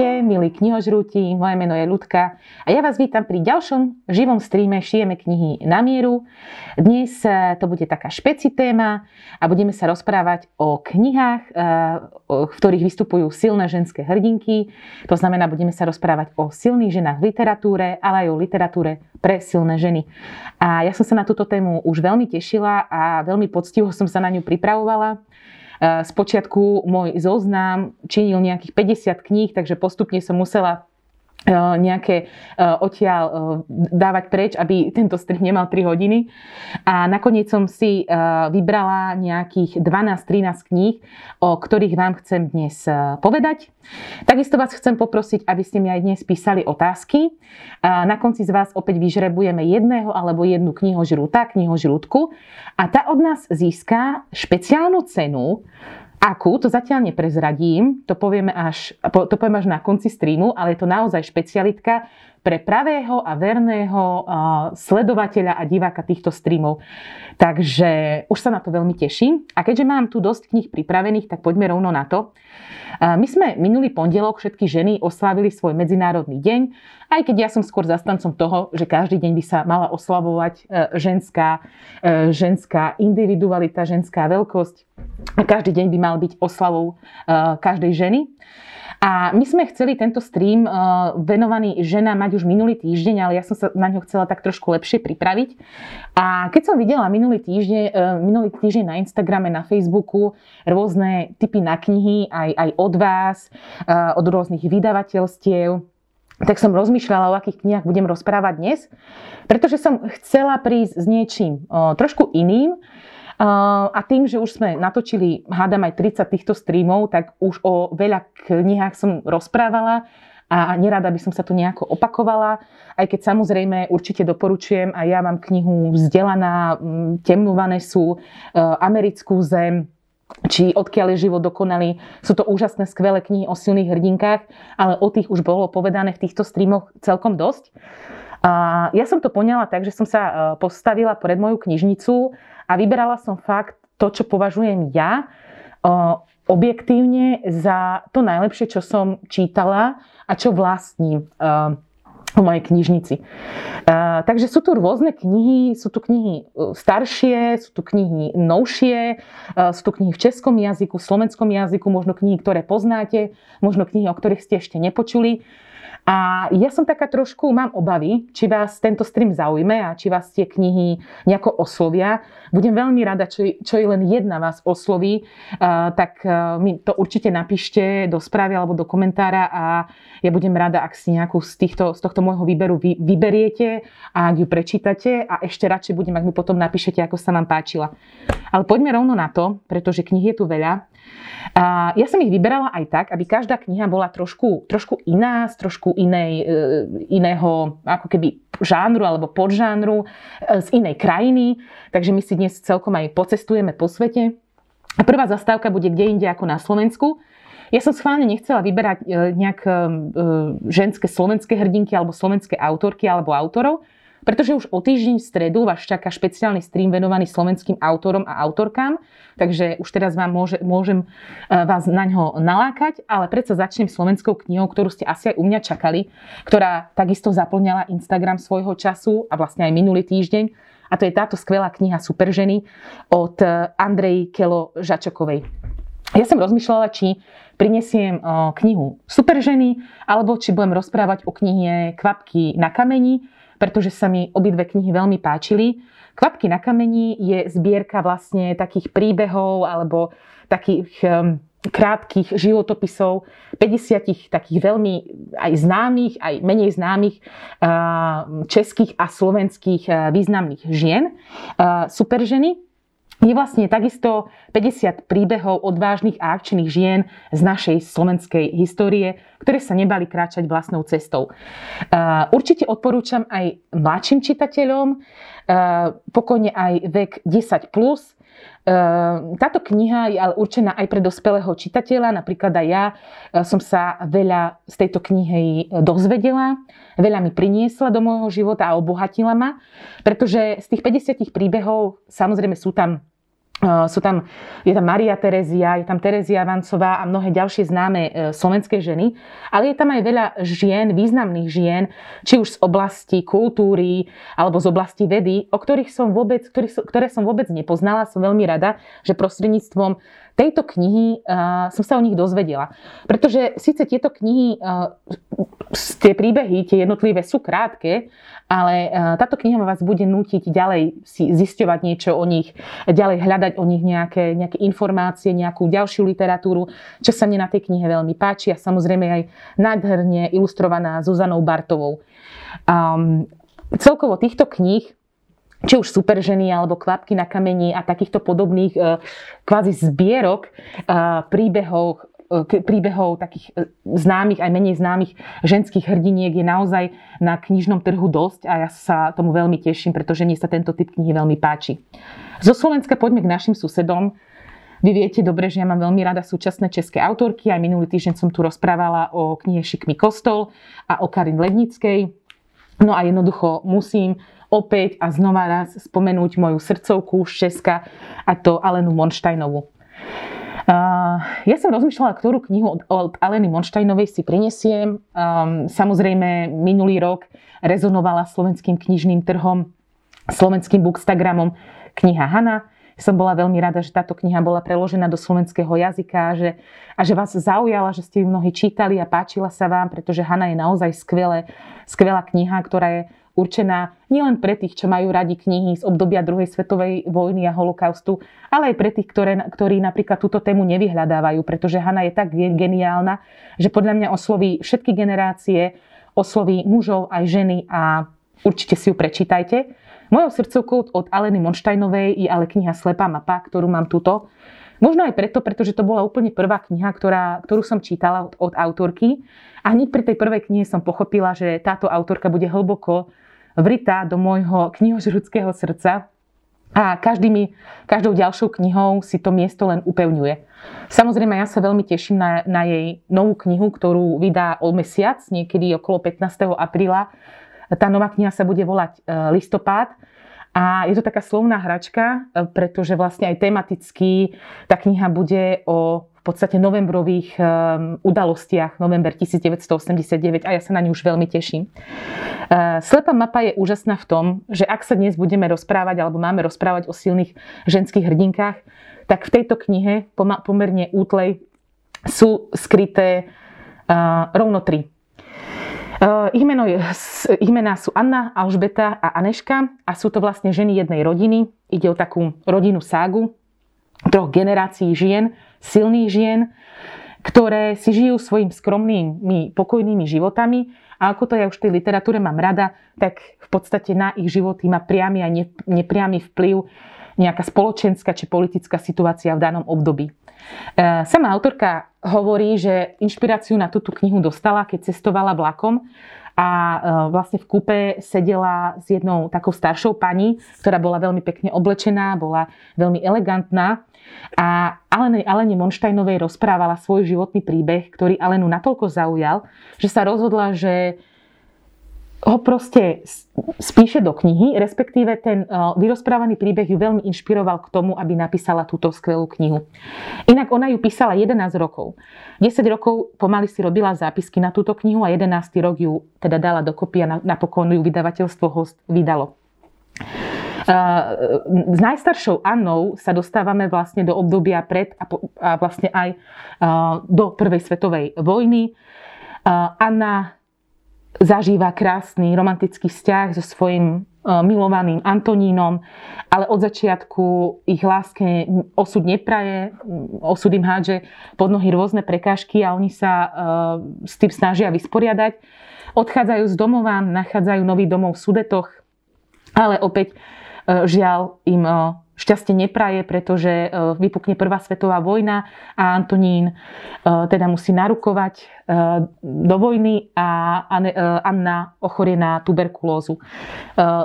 Ahojte, milí knihožrúti, moje meno je Ľudka a ja vás vítam pri ďalšom živom streame Šijeme knihy na mieru. Dnes eh, to bude taká špeci téma a budeme sa rozprávať o knihách, eh, v ktorých vystupujú silné ženské hrdinky. To znamená, budeme sa rozprávať o silných ženách v literatúre, ale aj o literatúre pre silné ženy. A ja som sa na túto tému už veľmi tešila a veľmi poctivo som sa na ňu pripravovala. Spočiatku môj zoznam činil nejakých 50 kníh, takže postupne som musela nejaké e, odtiaľ e, dávať preč, aby tento stream nemal 3 hodiny. A nakoniec som si vybrala nejakých 12-13 kníh, o ktorých vám chcem dnes povedať. Takisto vás chcem poprosiť, aby ste mi aj dnes písali otázky. Na konci z vás opäť vyžrebujeme jedného alebo jednu knihožrúta, knihožrútku a tá od nás získa špeciálnu cenu, Akú, to zatiaľ neprezradím, to povieme až, to poviem až na konci streamu, ale je to naozaj špecialitka pre pravého a verného sledovateľa a diváka týchto streamov. Takže už sa na to veľmi teším. A keďže mám tu dosť kníh pripravených, tak poďme rovno na to. My sme minulý pondelok všetky ženy oslávili svoj medzinárodný deň, aj keď ja som skôr zastancom toho, že každý deň by sa mala oslavovať e, ženská, e, ženská individualita, ženská veľkosť. Každý deň by mal byť oslavou e, každej ženy. A my sme chceli tento stream venovaný ženám mať už minulý týždeň, ale ja som sa na ňo chcela tak trošku lepšie pripraviť. A keď som videla minulý týždeň, minulý týždeň na Instagrame, na Facebooku rôzne typy na knihy, aj, aj od vás, od rôznych vydavateľstiev, tak som rozmýšľala, o akých knihách budem rozprávať dnes, pretože som chcela prísť s niečím o, trošku iným. A tým, že už sme natočili, hádam aj 30 týchto streamov, tak už o veľa knihách som rozprávala a nerada by som sa tu nejako opakovala, aj keď samozrejme určite doporučujem a ja mám knihu Vzdelaná, Temnú Vanesu, Americkú zem, či odkiaľ je život dokonalý. Sú to úžasné, skvelé knihy o silných hrdinkách, ale o tých už bolo povedané v týchto streamoch celkom dosť. A ja som to poňala tak, že som sa e, postavila pred moju knižnicu a vyberala som fakt to, čo považujem ja e, objektívne za to najlepšie, čo som čítala a čo vlastním e, v mojej knižnici. Uh, takže sú tu rôzne knihy, sú tu knihy e, staršie, sú tu knihy novšie, uh, sú tu knihy v českom jazyku, v slovenskom jazyku, možno knihy, ktoré poznáte, možno knihy, o ktorých ste ešte nepočuli. A ja som taká trošku, mám obavy, či vás tento stream zaujme a či vás tie knihy nejako oslovia. Budem veľmi rada, čo, čo je len jedna vás osloví, uh, tak uh, mi to určite napíšte do správy alebo do komentára a ja budem rada, ak si nejakú z, týchto, z tohto môjho výberu vy, vyberiete a ak ju prečítate a ešte radšej budem, ak mi potom napíšete, ako sa vám páčila. Ale poďme rovno na to, pretože knih je tu veľa. A ja som ich vyberala aj tak, aby každá kniha bola trošku, trošku iná, z trošku inej, e, iného ako keby žánru alebo podžánru, e, z inej krajiny. Takže my si dnes celkom aj pocestujeme po svete. A prvá zastávka bude kde inde ako na Slovensku. Ja som schválne nechcela vyberať e, nejak ženské slovenské hrdinky alebo slovenské autorky alebo autorov, pretože už o týždeň v stredu vás čaká špeciálny stream venovaný slovenským autorom a autorkám, takže už teraz vám môže, môžem e, vás na ňo nalákať, ale predsa začnem slovenskou knihou, ktorú ste asi aj u mňa čakali, ktorá takisto zaplňala Instagram svojho času a vlastne aj minulý týždeň. A to je táto skvelá kniha Superženy od e, Andrej Kelo Žačokovej. Ja som rozmýšľala, či prinesiem e, knihu Superženy, alebo či budem rozprávať o knihe Kvapky na kameni, pretože sa mi obidve knihy veľmi páčili. Kvapky na kameni je zbierka vlastne takých príbehov alebo takých um, krátkých životopisov 50 takých veľmi aj známych, aj menej známych uh, českých a slovenských uh, významných žien. Uh, super ženy je vlastne takisto 50 príbehov odvážnych a akčných žien z našej slovenskej histórie, ktoré sa nebali kráčať vlastnou cestou. Určite odporúčam aj mladším čitateľom, pokojne aj vek 10+, plus, táto kniha je ale určená aj pre dospelého čitateľa. Napríklad aj ja som sa veľa z tejto knihy dozvedela, veľa mi priniesla do môjho života a obohatila ma, pretože z tých 50 príbehov samozrejme sú tam sú tam, je tam Maria Terezia, je tam Terezia Vancová a mnohé ďalšie známe e, slovenské ženy, ale je tam aj veľa žien, významných žien, či už z oblasti kultúry alebo z oblasti vedy, o ktorých som vôbec, ktoré som vôbec nepoznala. Som veľmi rada, že prostredníctvom tejto knihy uh, som sa o nich dozvedela. Pretože síce tieto knihy, uh, tie príbehy, tie jednotlivé sú krátke, ale uh, táto kniha vás bude nútiť ďalej si zisťovať niečo o nich, ďalej hľadať o nich nejaké, nejaké informácie, nejakú ďalšiu literatúru, čo sa mne na tej knihe veľmi páči a samozrejme aj nádherne ilustrovaná Zuzanou Bartovou. Um, celkovo týchto kníh či už superženy alebo kvapky na kameni a takýchto podobných e, kvázi zbierok e, príbehov, e, príbehov takých známych aj menej známych ženských hrdiniek je naozaj na knižnom trhu dosť a ja sa tomu veľmi teším, pretože mne sa tento typ knihy veľmi páči. Zo Slovenska poďme k našim susedom. Vy viete dobre, že ja mám veľmi rada súčasné české autorky. Aj minulý týždeň som tu rozprávala o knihe Šikmi kostol a o Karin Lednickej. No a jednoducho musím opäť a znova raz spomenúť moju srdcovku z Česka a to Alenu Monštajnovú. Ja som rozmýšľala, ktorú knihu od Aleny Monštajnovej si prinesiem. Samozrejme, minulý rok rezonovala slovenským knižným trhom, slovenským bookstagramom kniha Hana. Som bola veľmi rada, že táto kniha bola preložená do slovenského jazyka a že, a že vás zaujala, že ste ju mnohí čítali a páčila sa vám, pretože Hana je naozaj skvelé, skvelá kniha, ktorá je určená nielen pre tých, čo majú radi knihy z obdobia druhej svetovej vojny a holokaustu, ale aj pre tých, ktoré, ktorí napríklad túto tému nevyhľadávajú, pretože Hanna je tak geniálna, že podľa mňa osloví všetky generácie, osloví mužov aj ženy a určite si ju prečítajte. Mojou srdcovkou od Aleny Monštajnovej je ale kniha Slepá mapa, ktorú mám tuto. Možno aj preto, pretože to bola úplne prvá kniha, ktorá, ktorú som čítala od, od autorky. A hneď pri tej prvej knihe som pochopila, že táto autorka bude hlboko vritá do môjho knihožrudského srdca a každými, každou ďalšou knihou si to miesto len upevňuje. Samozrejme, ja sa veľmi teším na, na jej novú knihu, ktorú vydá o mesiac, niekedy okolo 15. apríla. Tá nová kniha sa bude volať e, Listopád. A je to taká slovná hračka, e, pretože vlastne aj tematicky tá kniha bude o v podstate novembrových um, udalostiach, november 1989 a ja sa na ňu už veľmi teším. Uh, Slepá mapa je úžasná v tom, že ak sa dnes budeme rozprávať alebo máme rozprávať o silných ženských hrdinkách, tak v tejto knihe pomerne útlej sú skryté uh, rovno tri. Ich, meno je, ich mená sú Anna, Alžbeta a Aneška a sú to vlastne ženy jednej rodiny. Ide o takú rodinu ságu troch generácií žien, silných žien, ktoré si žijú svojim skromnými, pokojnými životami a ako to ja už v tej literatúre mám rada, tak v podstate na ich životy má priamy a nepriamy vplyv nejaká spoločenská či politická situácia v danom období. E, sama autorka hovorí, že inšpiráciu na túto knihu dostala, keď cestovala vlakom a e, vlastne v kúpe sedela s jednou takou staršou pani, ktorá bola veľmi pekne oblečená, bola veľmi elegantná a Alene, Alene Monštajnovej rozprávala svoj životný príbeh, ktorý Alenu natoľko zaujal, že sa rozhodla, že ho proste spíše do knihy, respektíve ten vyrozprávaný príbeh ju veľmi inšpiroval k tomu, aby napísala túto skvelú knihu. Inak ona ju písala 11 rokov. 10 rokov pomaly si robila zápisky na túto knihu a 11. rok ju teda dala dokopy a napokon ju vydavateľstvo Host vydalo. S najstaršou Annou sa dostávame vlastne do obdobia pred a, vlastne aj do Prvej svetovej vojny. Anna zažíva krásny romantický vzťah so svojím milovaným Antonínom, ale od začiatku ich láske osud nepraje, osud im hádže pod nohy rôzne prekážky a oni sa s tým snažia vysporiadať. Odchádzajú z domova, nachádzajú nový domov v Sudetoch, ale opäť E, žiaľ im e, šťastie nepraje, pretože e, vypukne prvá svetová vojna a Antonín teda musí narukovať do vojny a Anna ochorie na tuberkulózu.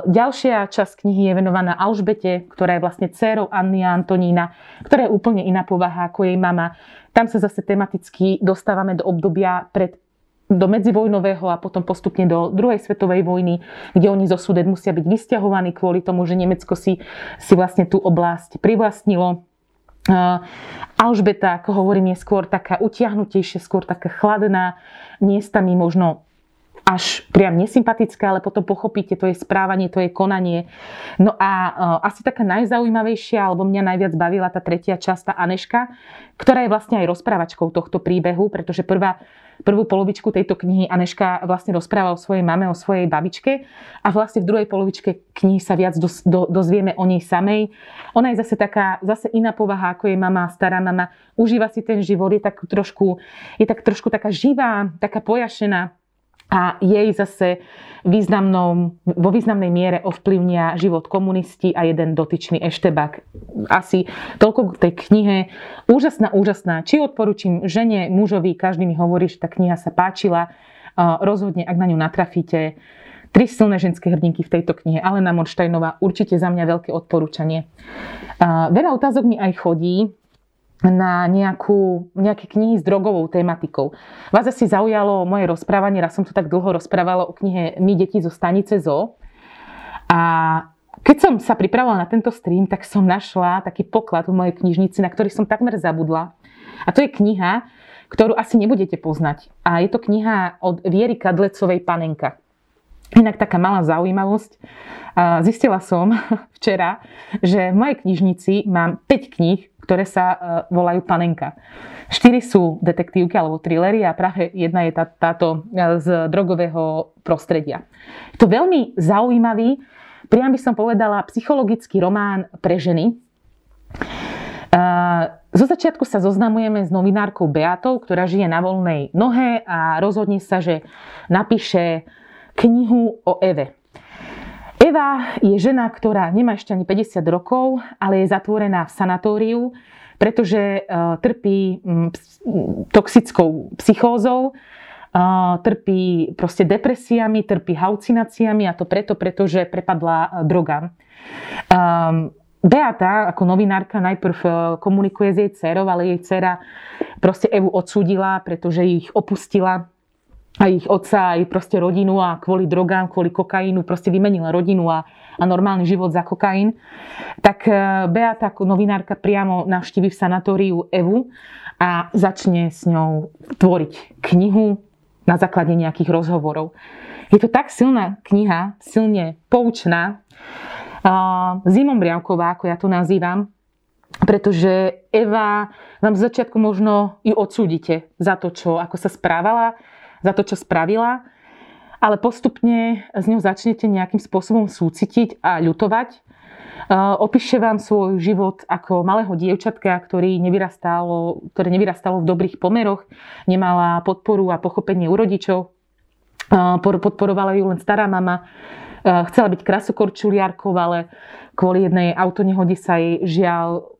Ďalšia časť knihy je venovaná Alžbete, ktorá je vlastne dcerou Anny a Antonína, ktorá je úplne iná povaha ako jej mama. Tam sa zase tematicky dostávame do obdobia pred do medzivojnového a potom postupne do druhej svetovej vojny, kde oni zo Sudet musia byť vysťahovaní kvôli tomu, že Nemecko si, si vlastne tú oblasť privlastnilo. Alžbeta, ako hovorím, je skôr taká utiahnutejšia, skôr taká chladná, miestami možno až priam nesympatická, ale potom pochopíte, to je správanie, to je konanie. No a uh, asi taká najzaujímavejšia, alebo mňa najviac bavila tá tretia časť, tá Aneška, ktorá je vlastne aj rozprávačkou tohto príbehu, pretože prvá, prvú polovičku tejto knihy Aneška vlastne rozpráva o svojej mame, o svojej babičke a vlastne v druhej polovičke knihy sa viac do, do, dozvieme o nej samej. Ona je zase taká, zase iná povaha, ako je mama, stará mama. Užíva si ten život, je tak trošku, je tak trošku taká živá, taká pojašená a jej zase významnou, vo významnej miere ovplyvnia život komunisti a jeden dotyčný eštebak. Asi toľko k tej knihe. Úžasná, úžasná. Či odporúčim žene, mužovi, každý mi hovorí, že tá kniha sa páčila. Rozhodne, ak na ňu natrafíte, tri silné ženské hrdinky v tejto knihe. Alena Morštajnová, určite za mňa veľké odporúčanie. Veľa otázok mi aj chodí, na nejakú, nejaké knihy s drogovou tematikou. Vás asi zaujalo moje rozprávanie, raz som to tak dlho rozprávala o knihe My deti zo stanice ZO. A keď som sa pripravovala na tento stream, tak som našla taký poklad v mojej knižnici, na ktorý som takmer zabudla. A to je kniha, ktorú asi nebudete poznať. A je to kniha od Viery Kadlecovej Panenka. Inak taká malá zaujímavosť. Zistila som včera, že v mojej knižnici mám 5 kníh, ktoré sa e, volajú Panenka. Štyri sú detektívky alebo trillery a práve jedna je tá, táto e, z drogového prostredia. Je to veľmi zaujímavý, priam by som povedala, psychologický román pre ženy. E, zo začiatku sa zoznamujeme s novinárkou Beatou, ktorá žije na voľnej nohe a rozhodne sa, že napíše knihu o Eve. Eva je žena, ktorá nemá ešte ani 50 rokov, ale je zatvorená v sanatóriu, pretože e, trpí toxickou psychózou, e, trpí proste depresiami, trpí halucináciami a to preto, pretože prepadla e, drogám. Beata ako novinárka najprv komunikuje s jej dcerou, ale jej dcera proste Evu odsúdila, pretože ich opustila a ich otca, aj proste rodinu a kvôli drogám, kvôli kokainu proste vymenila rodinu a, a normálny život za kokain. Tak e, Beata novinárka priamo navštívi v sanatóriu Evu a začne s ňou tvoriť knihu na základe nejakých rozhovorov. Je to tak silná kniha, silne poučná. Zimom Briavková, ako ja to nazývam, pretože Eva vám z začiatku možno ju odsúdite za to, čo, ako sa správala, za to, čo spravila, ale postupne s ňou začnete nejakým spôsobom súcitiť a ľutovať. Opíše vám svoj život ako malého dievčatka, ktorý nevyrastalo, ktoré nevyrastalo v dobrých pomeroch, nemala podporu a pochopenie u rodičov, podporovala ju len stará mama, chcela byť krasokorčuliarkou, ale kvôli jednej autonehode sa jej žiaľ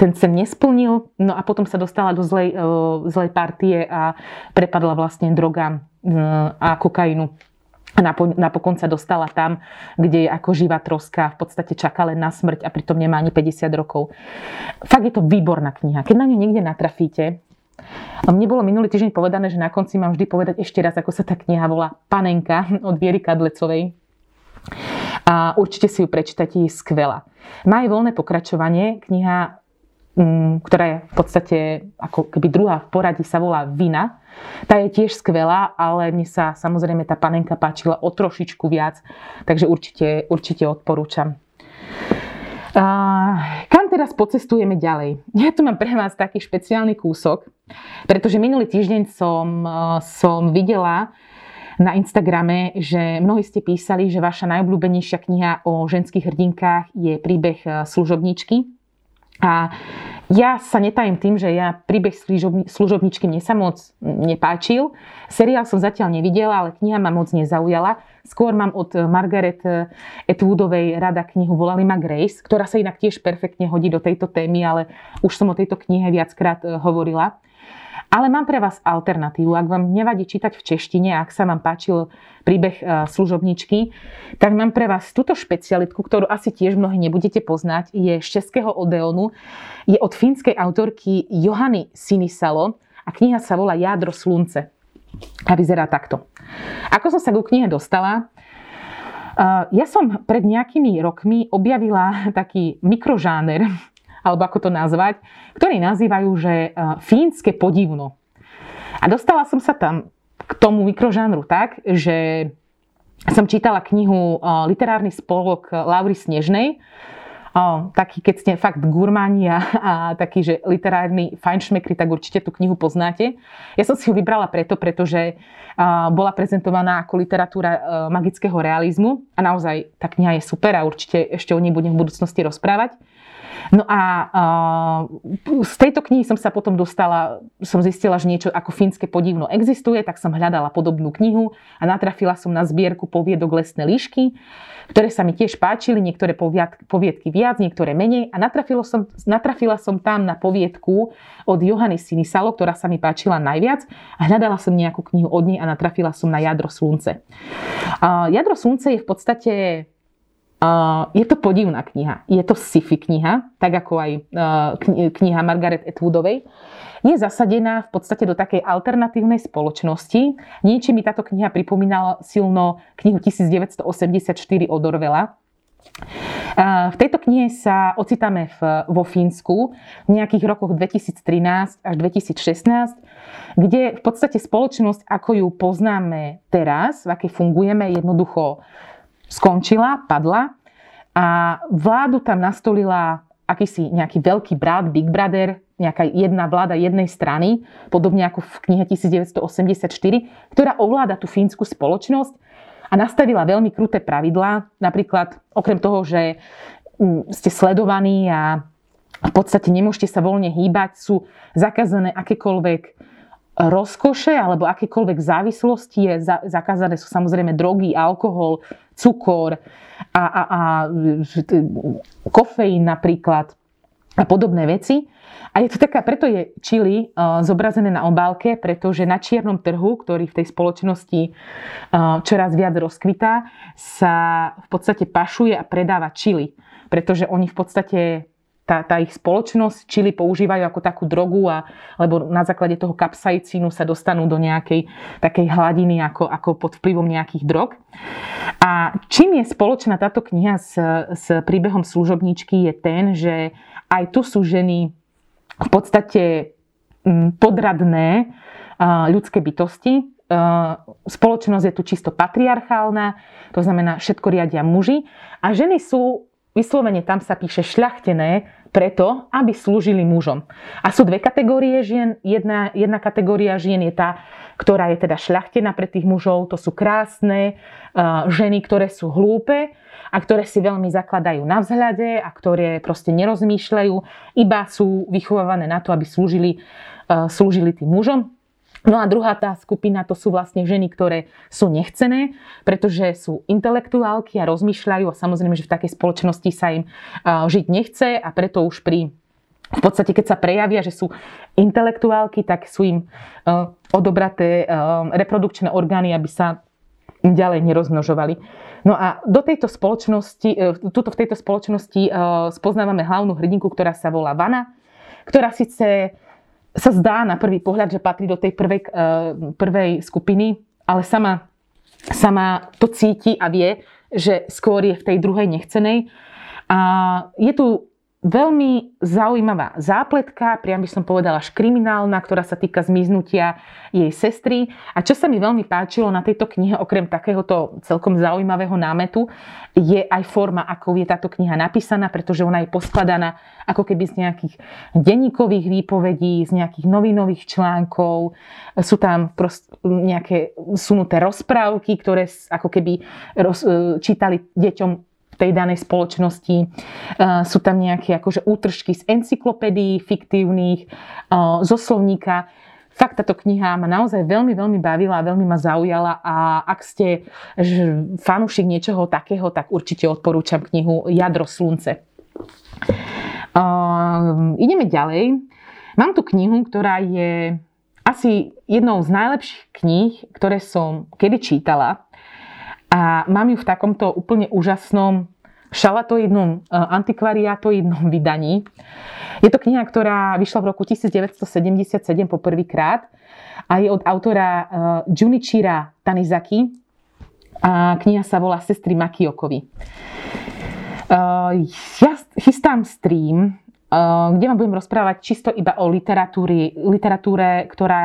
ten sen nesplnil, no a potom sa dostala do zlej, uh, zlej partie a prepadla vlastne drogám a kokainu. Napokon sa dostala tam, kde je ako živá troska, v podstate čaká len na smrť a pritom nemá ani 50 rokov. Fakt je to výborná kniha. Keď na ňu niekde natrafíte, mne bolo minulý týždeň povedané, že na konci mám vždy povedať ešte raz, ako sa tá kniha volá Panenka od Viery Kadlecovej. A určite si ju prečítate, je skvelá. Má aj voľné pokračovanie. Kniha ktorá je v podstate ako keby druhá v poradí sa volá Vina. Tá je tiež skvelá, ale mne sa samozrejme tá panenka páčila o trošičku viac, takže určite, určite odporúčam. Uh, kam teraz pocestujeme ďalej? Ja tu mám pre vás taký špeciálny kúsok, pretože minulý týždeň som, uh, som videla na Instagrame, že mnohí ste písali, že vaša najobľúbenejšia kniha o ženských hrdinkách je príbeh uh, služobničky a ja sa netajím tým, že ja príbeh služobničky mne sa moc nepáčil. Seriál som zatiaľ nevidela, ale kniha ma moc nezaujala. Skôr mám od Margaret Atwoodovej rada knihu Volali ma Grace, ktorá sa inak tiež perfektne hodí do tejto témy, ale už som o tejto knihe viackrát eh, hovorila. Ale mám pre vás alternatívu. Ak vám nevadí čítať v češtine, ak sa vám páčil príbeh e, služobničky, tak mám pre vás túto špecialitku, ktorú asi tiež mnohí nebudete poznať. Je z českého Odeonu. Je od fínskej autorky Johany Sinisalo a kniha sa volá Jádro slunce. a vyzerá takto. Ako som sa ku knihe dostala, ja som pred nejakými rokmi objavila taký mikrožáner, alebo ako to nazvať, ktorý nazývajú, že fínske podivno. A dostala som sa tam k tomu mikrožánru tak, že som čítala knihu Literárny spolok Laury Snežnej, O, taký, keď ste fakt gurmáni a, a taký, že literárny fajnšmekry, tak určite tú knihu poznáte. Ja som si ju vybrala preto, pretože a, bola prezentovaná ako literatúra a, e, magického realizmu a naozaj tá kniha je super a určite ešte o nej budem v budúcnosti rozprávať. No a uh, z tejto knihy som sa potom dostala, som zistila, že niečo ako fínske podivno existuje, tak som hľadala podobnú knihu a natrafila som na zbierku poviedok Lesné líšky, ktoré sa mi tiež páčili, niektoré poviedky viac, niektoré menej a natrafila som, natrafila som tam na poviedku od Johany Sinisalo, ktorá sa mi páčila najviac a hľadala som nejakú knihu od nej a natrafila som na Jadro slunce. Uh, Jadro slunce je v podstate Je to podivná kniha. Je to sci-fi kniha, tak ako aj uh, kniha Margaret Atwoodovej. Je zasadená v podstate do takej alternatívnej spoločnosti. Niečo mi táto kniha pripomínala silno knihu 1984 od Orwella. Uh, v tejto knihe sa ocitáme v, vo Fínsku v nejakých rokoch 2013 až 2016, kde v podstate spoločnosť, ako ju poznáme teraz, v akej fungujeme, jednoducho skončila, padla a vládu tam nastolila akýsi nejaký veľký brat, Big Brother, nejaká jedna vláda jednej strany, podobne ako v knihe 1984, ktorá ovláda tú fínsku spoločnosť a nastavila veľmi kruté pravidlá. Napríklad, okrem toho, že mm, ste sledovaní a v podstate nemôžete sa voľne hýbať, sú zakázané akékoľvek rozkoše alebo akékoľvek závislosti je zakázané sú samozrejme drogy, alkohol, cukor a, a, a kofeín napríklad a podobné veci. A je to taká, preto je čili uh, zobrazené na obálke, pretože na čiernom trhu, ktorý v tej spoločnosti uh, čoraz viac rozkvitá, sa v podstate pašuje a predáva čili. Pretože oni v podstate tá, tá ich spoločnosť čili používajú ako takú drogu, a, lebo na základe toho kapsaicínu sa dostanú do nejakej takej hladiny ako, ako pod vplyvom nejakých drog. A čím je spoločná táto kniha s, s príbehom služobníčky je ten, že aj tu sú ženy v podstate mm, podradné ľudské bytosti. Spoločnosť je tu čisto patriarchálna, to znamená všetko riadia muži a ženy sú vyslovene tam sa píše šľachtené preto, aby slúžili mužom. A sú dve kategórie žien. Jedna, jedna kategória žien je tá, ktorá je teda šľachtená pre tých mužov. To sú krásne uh, ženy, ktoré sú hlúpe a ktoré si veľmi zakladajú na vzhľade a ktoré proste nerozmýšľajú, iba sú vychovávané na to, aby slúžili, uh, slúžili tým mužom. No a druhá tá skupina to sú vlastne ženy, ktoré sú nechcené, pretože sú intelektuálky a rozmýšľajú a samozrejme, že v takej spoločnosti sa im žiť nechce a preto už pri v podstate, keď sa prejavia, že sú intelektuálky, tak sú im odobraté reprodukčné orgány, aby sa ďalej nerozmnožovali. No a do tejto spoločnosti, e, tuto v tejto spoločnosti spoznávame hlavnú hrdinku, ktorá sa volá Vana, ktorá síce sa zdá na prvý pohľad, že patrí do tej prvej, eh, prvej skupiny, ale sama, sama to cíti a vie, že skôr je v tej druhej nechcenej. A je tu veľmi zaujímavá zápletka, priam by som povedala až kriminálna, ktorá sa týka zmiznutia jej sestry. A čo sa mi veľmi páčilo na tejto knihe, okrem takéhoto celkom zaujímavého námetu, je aj forma, ako je táto kniha napísaná, pretože ona je poskladaná ako keby z nejakých denníkových výpovedí, z nejakých novinových článkov. Sú tam nejaké sunuté rozprávky, ktoré ako keby roz, čítali deťom tej danej spoločnosti. Uh, sú tam nejaké akože útržky z encyklopédií fiktívnych, uh, zo slovníka. Fakt táto kniha ma naozaj veľmi, veľmi bavila a veľmi ma zaujala a ak ste fanúšik niečoho takého, tak určite odporúčam knihu Jadro slunce. Uh, ideme ďalej. Mám tu knihu, ktorá je asi jednou z najlepších kníh, ktoré som kedy čítala. A mám ju v takomto úplne úžasnom šalatoidnom, antikvariátoidnom vydaní. Je to kniha, ktorá vyšla v roku 1977 po prvýkrát a je od autora Junichira Tanizaki. A kniha sa volá Sestry Makiokovi. Ja chystám stream kde vám budem rozprávať čisto iba o literatúre, ktorá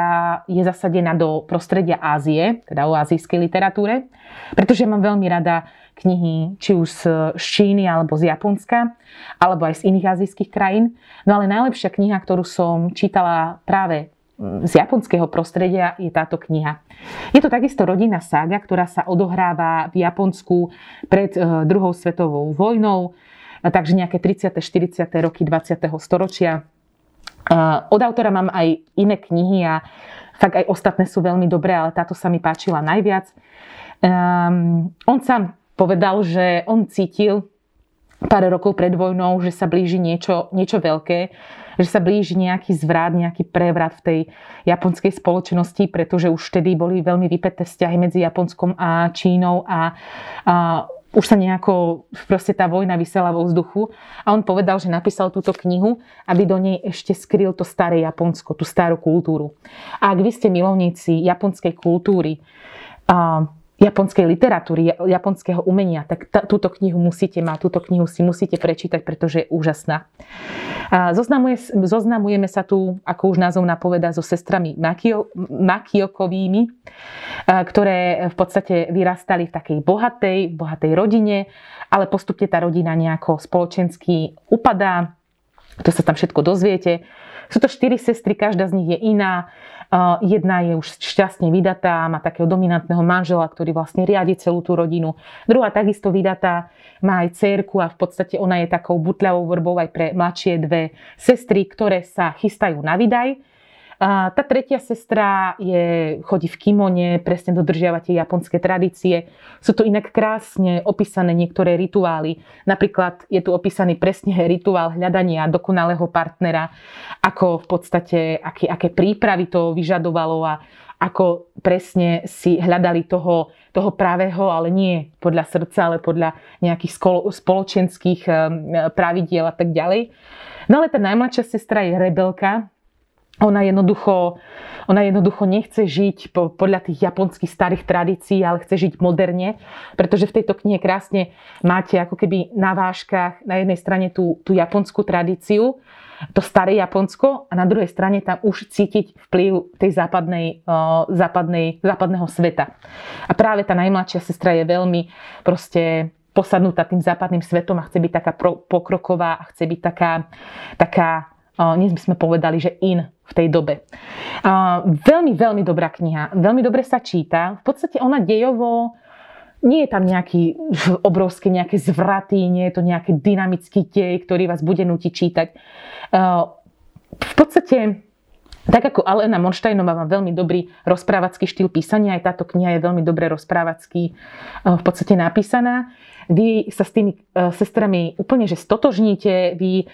je zasadená do prostredia Ázie, teda o azijskej literatúre, pretože mám veľmi rada knihy či už z Číny alebo z Japonska, alebo aj z iných azijských krajín. No ale najlepšia kniha, ktorú som čítala práve mm, z japonského prostredia je táto kniha. Je to takisto rodinná sága, ktorá sa odohráva v Japonsku pred eh, druhou svetovou vojnou takže nejaké 30. 40. roky 20. storočia. Od autora mám aj iné knihy a fakt aj ostatné sú veľmi dobré, ale táto sa mi páčila najviac. Um, on sám povedal, že on cítil pár rokov pred vojnou, že sa blíži niečo, niečo veľké, že sa blíži nejaký zvrat, nejaký prevrat v tej japonskej spoločnosti, pretože už vtedy boli veľmi vypeté vzťahy medzi Japonskom a Čínou a, a už sa nejako proste tá vojna vysela vo vzduchu a on povedal, že napísal túto knihu, aby do nej ešte skryl to staré Japonsko, tú starú kultúru. A ak vy ste milovníci japonskej kultúry, a japonskej literatúry, japonského umenia, tak t- túto knihu musíte mať, túto knihu si musíte prečítať, pretože je úžasná. A zoznamuje, zoznamujeme sa tu, ako už názov napoveda, so sestrami Makio, Makiokovými, ktoré v podstate vyrastali v takej bohatej, bohatej rodine, ale postupne tá rodina nejako spoločensky upadá. To sa tam všetko dozviete. Sú to štyri sestry, každá z nich je iná. Jedna je už šťastne vydatá, má takého dominantného manžela, ktorý vlastne riadi celú tú rodinu. Druhá takisto vydatá, má aj cerku a v podstate ona je takou butľavou vrbou aj pre mladšie dve sestry, ktoré sa chystajú na vydaj tá tretia sestra je, chodí v kimone, presne dodržiava tie japonské tradície. Sú to inak krásne opísané niektoré rituály. Napríklad je tu opísaný presne rituál hľadania dokonalého partnera, ako v podstate, aké, aké prípravy to vyžadovalo a ako presne si hľadali toho, toho pravého, ale nie podľa srdca, ale podľa nejakých spoločenských pravidiel a tak ďalej. No ale tá najmladšia sestra je rebelka, ona jednoducho, ona jednoducho nechce žiť po, podľa tých japonských starých tradícií, ale chce žiť moderne, pretože v tejto knihe krásne máte ako keby na váškach na jednej strane tú, tú japonskú tradíciu, to staré Japonsko a na druhej strane tam už cítiť vplyv tej západnej, západnej, západného sveta. A práve tá najmladšia sestra je veľmi proste posadnutá tým západným svetom a chce byť taká pro, pokroková a chce byť taká, taká dnes by sme povedali, že in v tej dobe. Veľmi, veľmi dobrá kniha. Veľmi dobre sa číta. V podstate ona dejovo nie je tam nejaký obrovský nejaké zvraty, nie je to nejaký dynamický dej, ktorý vás bude nutiť čítať. V podstate tak ako Alena Monštajnová má veľmi dobrý rozprávacký štýl písania, aj táto kniha je veľmi dobre rozprávacky v podstate napísaná vy sa s tými e, sestrami úplne že stotožníte, vy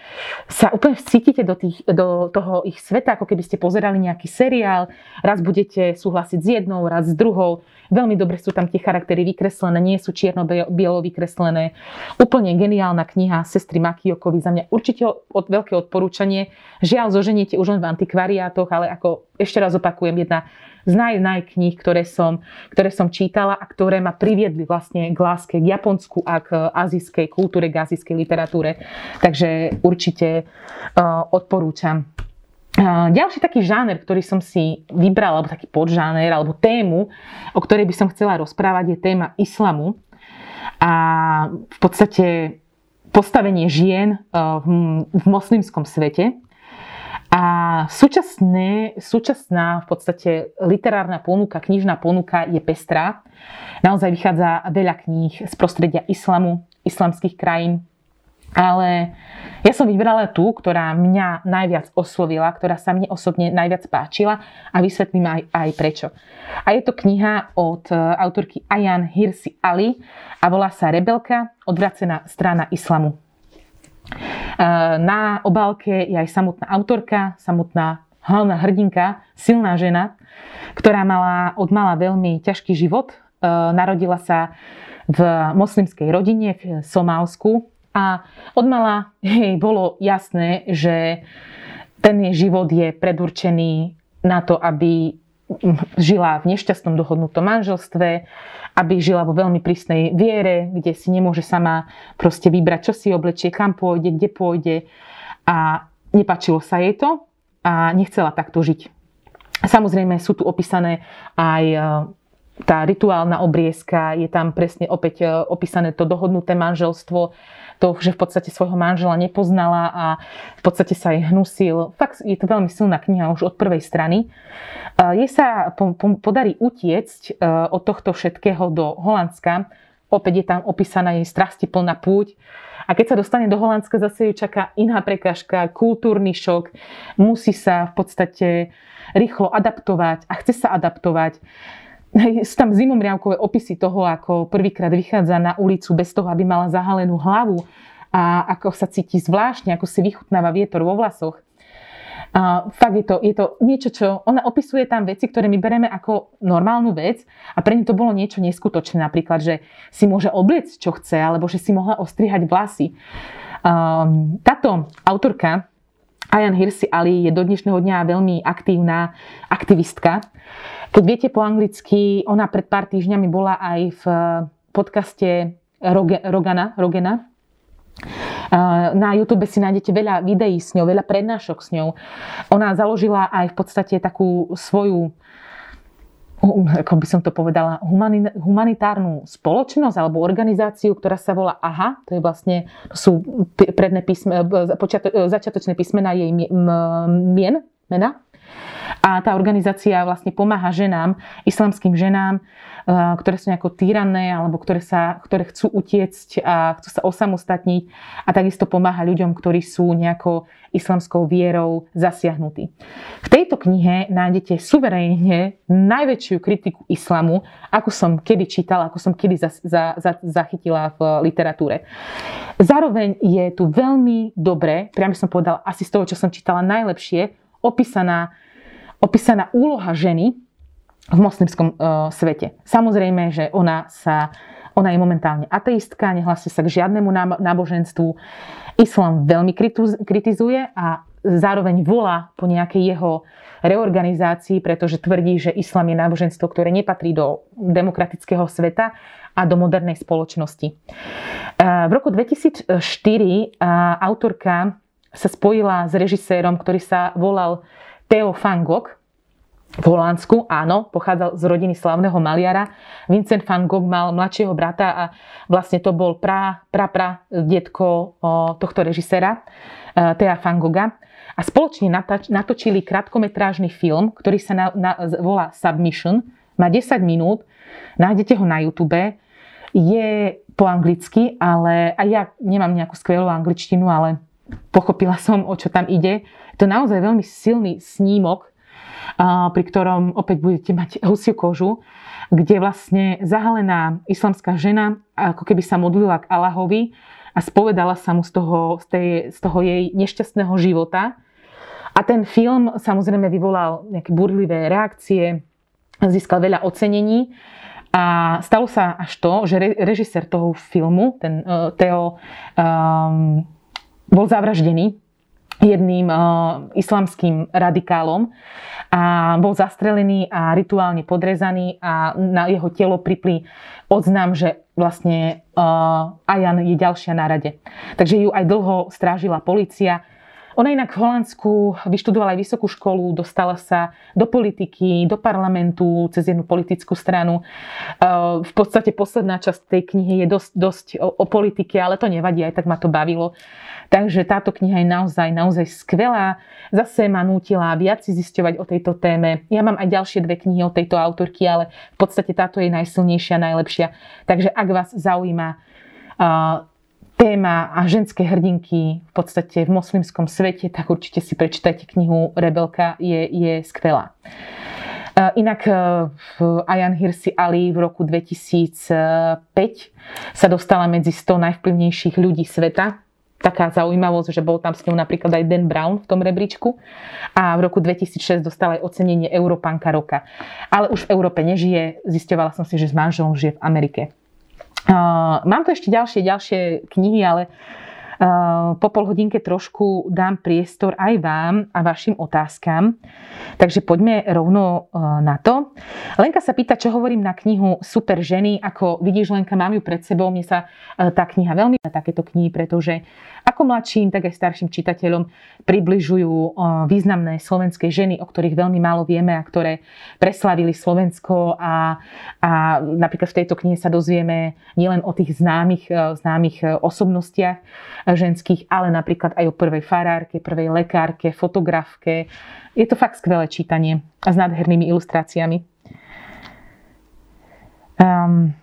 sa úplne cítite do, tých, do toho ich sveta, ako keby ste pozerali nejaký seriál, raz budete súhlasiť s jednou, raz s druhou. Veľmi dobre sú tam tie charaktery vykreslené, nie sú čierno-bielo vykreslené. Úplne geniálna kniha sestry Makiokovi za mňa určite od, veľké odporúčanie. Žiaľ, zoženiete už len v antikvariátoch, ale ako ešte raz opakujem, jedna z naj, naj kníh, ktoré som, ktoré som čítala a ktoré ma priviedli vlastne k láske k Japonsku a k azijskej kultúre, k azijskej literatúre. Takže určite uh, odporúčam. Uh, ďalší taký žáner, ktorý som si vybrala, alebo taký podžáner, alebo tému, o ktorej by som chcela rozprávať, je téma islamu. A v podstate postavenie žien v, v moslimskom svete. A súčasné, súčasná v podstate literárna ponuka, knižná ponuka je pestrá. Naozaj vychádza veľa kníh z prostredia islamu, islamských krajín. Ale ja som vybrala tú, ktorá mňa najviac oslovila, ktorá sa mne osobne najviac páčila a vysvetlím aj, aj prečo. A je to kniha od e, autorky Ayan Hirsi Ali a volá sa Rebelka, odvracená strana islamu. Na obálke je aj samotná autorka, samotná hlavná hrdinka, silná žena, ktorá mala od mala veľmi ťažký život. Eh, narodila sa v moslimskej rodine v Somálsku a odmala jej bolo jasné, že ten jej život je predurčený na to, aby žila v nešťastnom dohodnutom manželstve, aby žila vo veľmi prísnej viere, kde si nemôže sama proste vybrať, čo si oblečie, kam pôjde, kde pôjde. A nepačilo sa jej to a nechcela takto žiť. Samozrejme sú tu opísané aj e, tá rituálna obriezka, je tam presne opäť e, opísané to dohodnuté manželstvo, to, že v podstate svojho manžela nepoznala a v podstate sa jej hnusil. Fakt je to veľmi silná kniha už od prvej strany. Jej sa podarí utiecť e, od tohto všetkého do Holandska. Opäť je tam opísaná jej strastiplná púť. A keď sa dostane do Holandska, zase ju čaká iná prekažka, kultúrny šok. Musí sa v podstate rýchlo adaptovať a chce sa adaptovať. Sú tam zimomriavkové opisy toho, ako prvýkrát vychádza na ulicu bez toho, aby mala zahalenú hlavu a ako sa cíti zvláštne, ako si vychutnáva vietor vo vlasoch. A fakt je to, je to niečo, čo ona opisuje tam veci, ktoré my bereme ako normálnu vec a pre ňu to bolo niečo neskutočné. Napríklad, že si môže obliecť, čo chce, alebo že si mohla ostrihať vlasy. Um, táto autorka Ayan Hirsi Ali je do dnešného dňa veľmi aktívna aktivistka. Keď viete po anglicky, ona pred pár týždňami bola aj v podcaste Rogana, Rogena. Na YouTube si nájdete veľa videí s ňou, veľa prednášok s ňou. Ona založila aj v podstate takú svoju ako by som to povedala, humanitárnu spoločnosť alebo organizáciu, ktorá sa volá AHA. To je vlastne, sú predné písme, začiatočné písmena jej mien, mena. A tá organizácia vlastne pomáha ženám, islamským ženám, Eh, ktoré sú nejako týrané alebo ktoré, sa, ktoré chcú utiecť a chcú sa osamostatniť a takisto pomáha ľuďom, ktorí sú nejako islamskou vierou zasiahnutí. V tejto knihe nájdete suverénne najväčšiu kritiku islamu, ako som kedy čítala, ako som kedy za, za, za, zachytila v literatúre. Zároveň je tu veľmi dobre, priamo som povedala asi z toho, čo som čítala najlepšie, opísaná, opísaná úloha ženy v moslimskom uh, svete. Samozrejme, že ona sa ona je momentálne ateistka, nehlási sa k žiadnemu náboženstvu. Islám veľmi kritizuje a zároveň volá po nejakej jeho reorganizácii, pretože tvrdí, že islám je náboženstvo, ktoré nepatrí do demokratického sveta a do modernej spoločnosti. V roku 2004 autorka sa spojila s režisérom, ktorý sa volal Theo van Gogh, v Holandsku, áno, pochádzal z rodiny slavného maliara. Vincent van Gogh mal mladšieho brata a vlastne to bol pra, pra, pra detko tohto režisera, e, Thea van Gogha. A spoločne natočili krátkometrážny film, ktorý sa na, na, volá Submission. Má 10 minút, nájdete ho na YouTube. Je po anglicky, ale aj ja nemám nejakú skvelú angličtinu, ale pochopila som, o čo tam ide. Je to naozaj veľmi silný snímok pri ktorom opäť budete mať husiu kožu, kde vlastne zahalená islamská žena ako keby sa modlila k Allahovi a spovedala sa mu z toho, z, tej, z toho jej nešťastného života. A ten film samozrejme vyvolal nejaké burlivé reakcie, získal veľa ocenení. A stalo sa až to, že režisér toho filmu, ten uh, Theo, um, bol zavraždený jedným uh, islamským radikálom a bol zastrelený a rituálne podrezaný a na jeho telo pripli odznám, že vlastne uh, Ajan je ďalšia na rade. Takže ju aj dlho strážila policia. Ona inak v Holandsku vyštudovala aj vysokú školu, dostala sa do politiky, do parlamentu cez jednu politickú stranu. Uh, v podstate posledná časť tej knihy je dosť, dosť o, o politike, ale to nevadí, aj tak ma to bavilo. Takže táto kniha je naozaj, naozaj skvelá. Zase ma nútila viac zisťovať o tejto téme. Ja mám aj ďalšie dve knihy od tejto autorky, ale v podstate táto je najsilnejšia, najlepšia. Takže ak vás zaujíma uh, téma a ženské hrdinky v podstate v moslimskom svete, tak určite si prečítajte knihu Rebelka, je, je skvelá. Inak Ayan Hirsi Ali v roku 2005 sa dostala medzi 100 najvplyvnejších ľudí sveta taká zaujímavosť, že bol tam s ňou napríklad aj Dan Brown v tom rebríčku a v roku 2006 dostala aj ocenenie Európanka roka. Ale už v Európe nežije, zisťovala som si, že s manželom žije v Amerike. mám tu ešte ďalšie, ďalšie knihy, ale po pol hodinke trošku dám priestor aj vám a vašim otázkam. Takže poďme rovno na to. Lenka sa pýta, čo hovorím na knihu Super ženy. Ako vidíš, Lenka, mám ju pred sebou. Mne sa tá kniha veľmi takéto knihy, pretože ako mladším, tak aj starším čitateľom približujú významné slovenské ženy, o ktorých veľmi málo vieme a ktoré preslavili Slovensko a, a napríklad v tejto knihe sa dozvieme nielen o tých známych, známych osobnostiach ženských, ale napríklad aj o prvej farárke, prvej lekárke, fotografke. Je to fakt skvelé čítanie a s nádhernými ilustráciami. Um,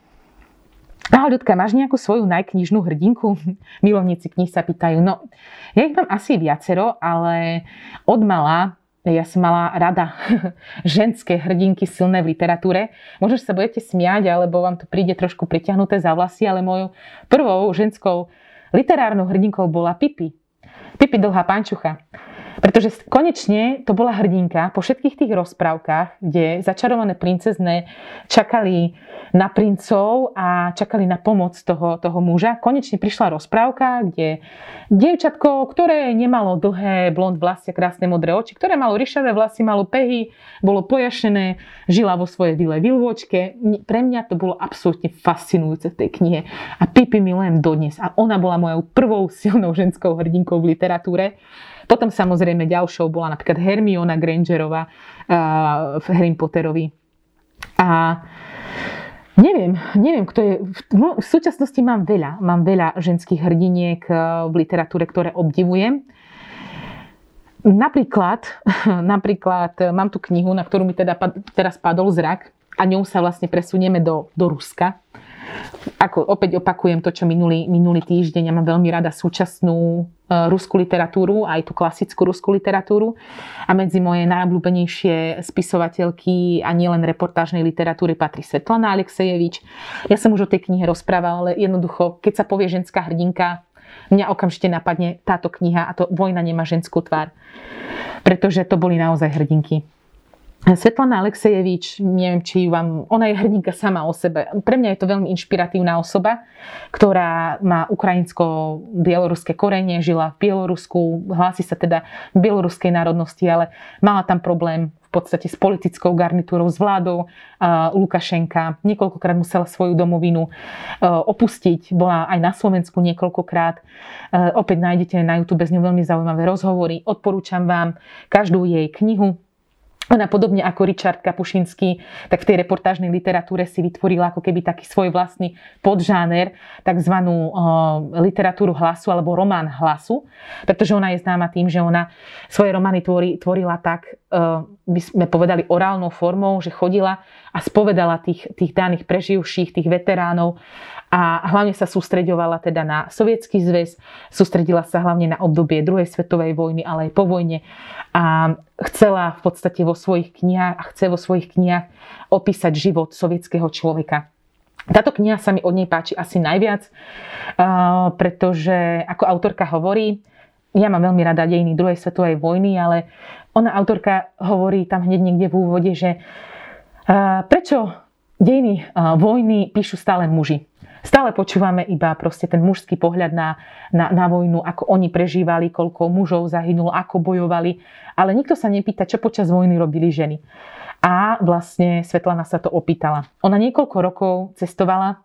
Ahoj ľudka, máš nejakú svoju najknižnú hrdinku? Milovníci knih sa pýtajú. No, ja ich mám asi viacero, ale od mala ja som mala rada ženské hrdinky silné v literatúre. Možno sa budete smiať, alebo vám to príde trošku priťahnuté za vlasy, ale mojou prvou ženskou literárnou hrdinkou bola Pipi. Pipi dlhá pančucha. Pretože konečne to bola hrdinka po všetkých tých rozprávkach, kde začarované princezné čakali na princov a čakali na pomoc toho, toho muža. Konečne prišla rozprávka, kde dievčatko, ktoré nemalo dlhé blond vlasy a krásne modré oči, ktoré malo ryšavé vlasy, malo pehy, bolo pojašené, žila vo svojej vile vilvočke. Pre mňa to bolo absolútne fascinujúce v tej knihe. A Pipi milujem dodnes. A ona bola mojou prvou silnou ženskou hrdinkou v literatúre. Potom samozrejme ďalšou bola napríklad Hermiona Grangerová uh, v Harry Potterovi. A neviem, neviem, kto je... V súčasnosti mám veľa, mám veľa ženských hrdiniek v literatúre, ktoré obdivujem. Napríklad, napríklad mám tu knihu, na ktorú mi teda teraz padol zrak a ňou sa vlastne presunieme do, do Ruska ako opäť opakujem to, čo minulý, minulý týždeň, ja mám veľmi rada súčasnú uh, ruskú literatúru, aj tú klasickú ruskú literatúru. A medzi moje najobľúbenejšie spisovateľky a nielen reportážnej literatúry patrí Svetlana Aleksejevič. Ja som už o tej knihe rozprávala, ale jednoducho, keď sa povie ženská hrdinka, mňa okamžite napadne táto kniha a to Vojna nemá ženskú tvár. Pretože to boli naozaj hrdinky. Svetlana Aleksejevič, neviem, či vám, ona je hrdinka sama o sebe. Pre mňa je to veľmi inšpiratívna osoba, ktorá má ukrajinsko-bieloruské korenie, žila v Bielorusku, hlási sa teda bieloruskej národnosti, ale mala tam problém v podstate s politickou garnitúrou, s vládou Lukašenka. Niekoľkokrát musela svoju domovinu opustiť. Bola aj na Slovensku niekoľkokrát. Opäť nájdete na YouTube z ňou veľmi zaujímavé rozhovory. Odporúčam vám každú jej knihu, ona podobne ako Richard Kapušinský, tak v tej reportážnej literatúre si vytvorila ako keby taký svoj vlastný podžáner, takzvanú literatúru hlasu alebo román hlasu, pretože ona je známa tým, že ona svoje romány tvorí, tvorila tak, by sme povedali orálnou formou, že chodila a spovedala tých, tých daných preživších, tých veteránov a hlavne sa sústreďovala teda na sovietský zväz, sústredila sa hlavne na obdobie druhej svetovej vojny, ale aj po vojne. A chcela v podstate vo svojich knihách a chce vo svojich knihách opísať život sovietského človeka. Táto kniha sa mi od nej páči asi najviac, pretože ako autorka hovorí, ja mám veľmi rada dejiny druhej svetovej vojny, ale ona autorka hovorí tam hneď niekde v úvode, že prečo dejiny vojny píšu stále muži. Stále počúvame iba proste ten mužský pohľad na, na, na vojnu, ako oni prežívali, koľko mužov zahynulo, ako bojovali. Ale nikto sa nepýta, čo počas vojny robili ženy. A vlastne Svetlana sa to opýtala. Ona niekoľko rokov cestovala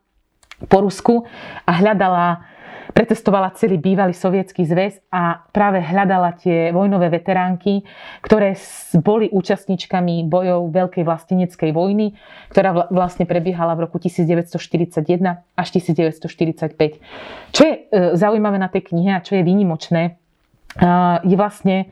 po Rusku a hľadala Pretestovala celý bývalý sovietský zväz a práve hľadala tie vojnové veteránky, ktoré boli účastníčkami bojov Veľkej vlasteneckej vojny, ktorá vlastne prebiehala v roku 1941 až 1945. Čo je e, zaujímavé na tej knihe a čo je výnimočné, e, je vlastne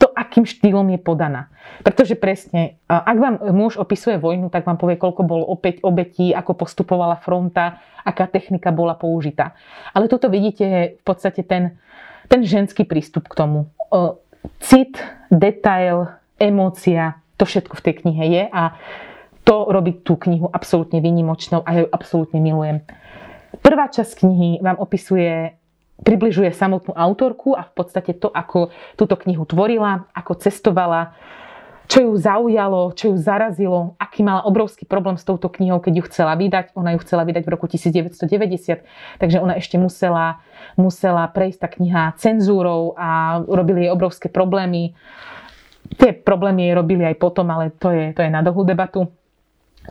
to, akým štýlom je podaná. Pretože presne, ak vám muž opisuje vojnu, tak vám povie, koľko bolo opäť obetí, ako postupovala fronta, aká technika bola použitá. Ale toto vidíte v podstate ten, ten ženský prístup k tomu. Cit, detail, emócia, to všetko v tej knihe je a to robí tú knihu absolútne výnimočnou a ju absolútne milujem. Prvá časť knihy vám opisuje približuje samotnú autorku a v podstate to, ako túto knihu tvorila, ako cestovala, čo ju zaujalo, čo ju zarazilo, aký mala obrovský problém s touto knihou, keď ju chcela vydať. Ona ju chcela vydať v roku 1990, takže ona ešte musela, musela prejsť tá kniha cenzúrou a robili jej obrovské problémy. Tie problémy jej robili aj potom, ale to je, to je na dlhú debatu.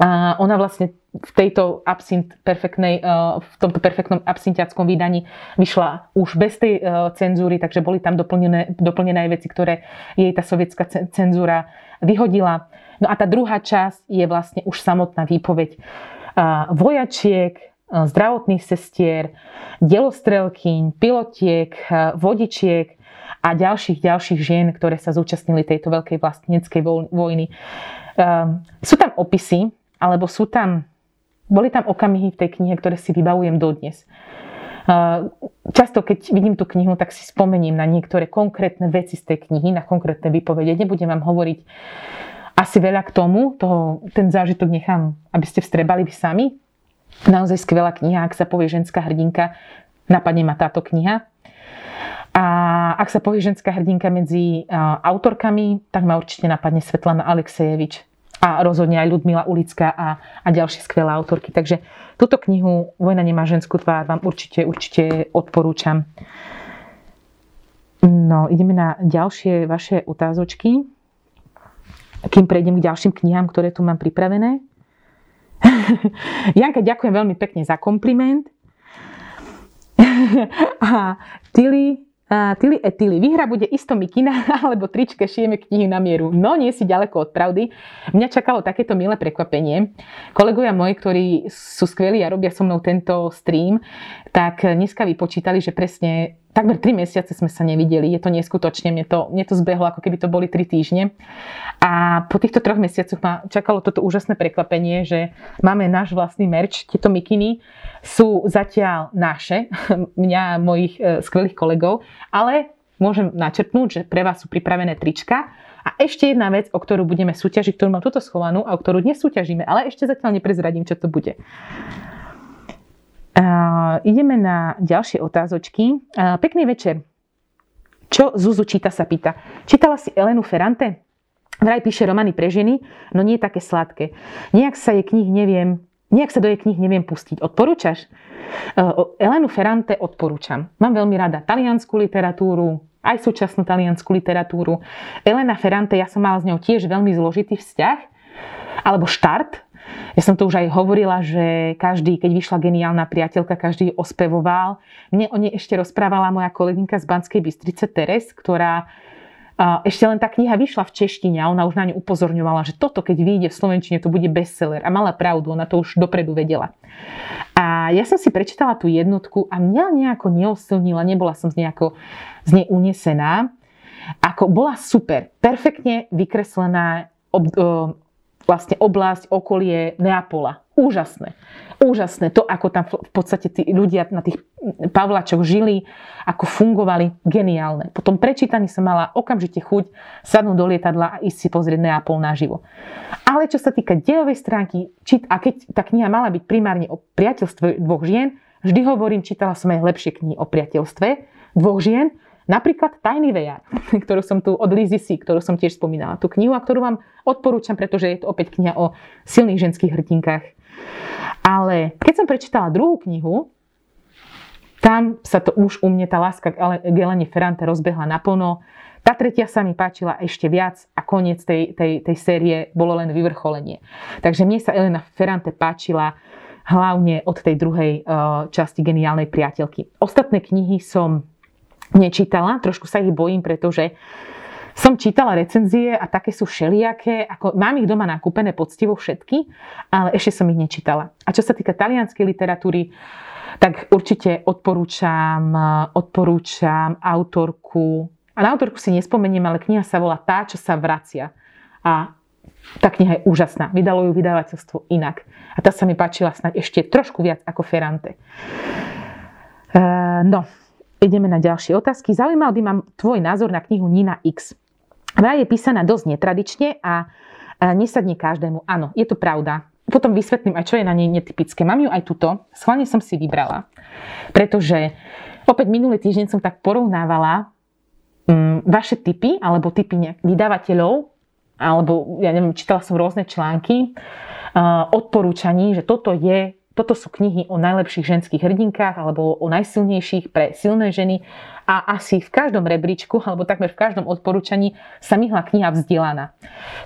A ona vlastne v tejto absint perfektnej, eh, v tomto perfektnom absintiackom vydaní vyšla už bez tej eh, cenzúry, takže boli tam doplnené, doplnené aj veci, ktoré jej tá sovietská cenzúra vyhodila. No a tá druhá časť je vlastne už samotná výpoveď eh, vojačiek, zdravotných sestier, delostrelkyň, pilotiek, vodičiek a ďalších, ďalších žien, ktoré sa zúčastnili tejto veľkej vlasteneckej vojny. Sú tam opisy, alebo sú tam boli tam okamihy v tej knihe, ktoré si vybavujem dodnes. Často, keď vidím tú knihu, tak si spomením na niektoré konkrétne veci z tej knihy, na konkrétne vypovede. Nebudem vám hovoriť asi veľa k tomu, toho, ten zážitok nechám, aby ste vstrebali vy sami. Naozaj skvelá kniha, ak sa povie ženská hrdinka, napadne ma táto kniha. A ak sa povie ženská hrdinka medzi autorkami, tak ma určite napadne Svetlana Alexejevič a rozhodne aj Ludmila Ulická a, a ďalšie skvelé autorky. Takže túto knihu Vojna nemá ženskú tvár vám určite, určite odporúčam. No, ideme na ďalšie vaše otázočky. Kým prejdem k ďalším knihám, ktoré tu mám pripravené. Janka, ďakujem veľmi pekne za kompliment. a Tilly, Tili etili. Výhra bude isto mikina alebo tričke šijeme knihy na mieru. No nie si ďaleko od pravdy. Mňa čakalo takéto milé prekvapenie. Kolegovia moji, ktorí sú skvelí a robia so mnou tento stream, tak dneska vypočítali, že presne takmer 3 mesiace sme sa nevideli. Je to neskutočne, mne to, mne to zbehlo, ako keby to boli 3 týždne. A po týchto troch mesiacoch ma čakalo toto úžasné prekvapenie, že máme náš vlastný merch. Tieto mikiny sú zatiaľ naše, mňa a mojich e, skvelých kolegov, ale môžem načrtnúť, že pre vás sú pripravené trička. A ešte jedna vec, o ktorú budeme súťažiť, ktorú mám tuto schovanú a o ktorú dnes súťažíme, ale ešte zatiaľ neprezradím, čo to bude. Ideme na ďalšie otázočky. Uh, pekný večer. Čo Zuzu číta sa pýta. Čítala si Elenu Ferrante? Vraj píše romány pre ženy, no nie také sladké. Nejak sa jej knih neviem, nejak sa do jej knih neviem pustiť. Odporúčaš? Uh, Elenu Ferrante odporúčam. Mám veľmi rada taliansku literatúru, aj súčasnú taliansku literatúru. Elena Ferrante, ja som mala s ňou tiež veľmi zložitý vzťah, alebo štart, ja som to už aj hovorila, že každý, keď vyšla geniálna priateľka, každý ospevoval. Mne o nej ešte rozprávala moja kolegynka z Banskej Bystrice Teres, ktorá ešte len tá kniha vyšla v češtine a ona už na ňu upozorňovala, že toto, keď vyjde v Slovenčine, to bude bestseller. A mala pravdu, ona to už dopredu vedela. A ja som si prečítala tú jednotku a mňa nejako neosilnila, nebola som z, nejako, z nej unesená. Ako bola super, perfektne vykreslená, vlastne oblasť, okolie Neapola. Úžasné. Úžasné to, ako tam v podstate tí ľudia na tých Pavlačoch žili, ako fungovali. Geniálne. Po tom prečítaní som mala okamžite chuť sadnúť do lietadla a ísť si pozrieť Neapol naživo. Ale čo sa týka dejovej stránky, a keď tá kniha mala byť primárne o priateľstve dvoch žien, vždy hovorím, čítala som aj lepšie knihy o priateľstve dvoch žien, Napríklad Tajný vejar, ktorú som tu od Lizy Si, ktorú som tiež spomínala. Tú knihu, a ktorú vám odporúčam, pretože je to opäť kniha o silných ženských hrdinkách. Ale keď som prečítala druhú knihu, tam sa to už u mne tá láska k Elene Ferrante rozbehla naplno. Tá tretia sa mi páčila ešte viac a koniec tej, tej, tej série bolo len vyvrcholenie. Takže mne sa Elena Ferrante páčila hlavne od tej druhej uh, časti geniálnej priateľky. Ostatné knihy som nečítala, trošku sa ich bojím, pretože som čítala recenzie a také sú všelijaké, ako mám ich doma nakúpené poctivo všetky, ale ešte som ich nečítala. A čo sa týka talianskej literatúry, tak určite odporúčam, odporúčam autorku, a na autorku si nespomeniem, ale kniha sa volá Tá, čo sa vracia. A tá kniha je úžasná. Vydalo ju vydavateľstvo inak. A tá sa mi páčila snad ešte trošku viac ako Ferrante. Uh, no, Ideme na ďalšie otázky. Zaujímal by ma tvoj názor na knihu Nina X. Vraj je písaná dosť netradične a nesadne každému. Áno, je to pravda. Potom vysvetlím aj, čo je na nej netypické. Mám ju aj tuto. Schválne som si vybrala. Pretože opäť minulý týždeň som tak porovnávala um, vaše typy alebo typy vydavateľov alebo ja neviem, čítala som rôzne články, odporúčaní, že toto je toto sú knihy o najlepších ženských hrdinkách alebo o najsilnejších pre silné ženy a asi v každom rebríčku alebo takmer v každom odporúčaní sa myhla kniha Vzdelaná.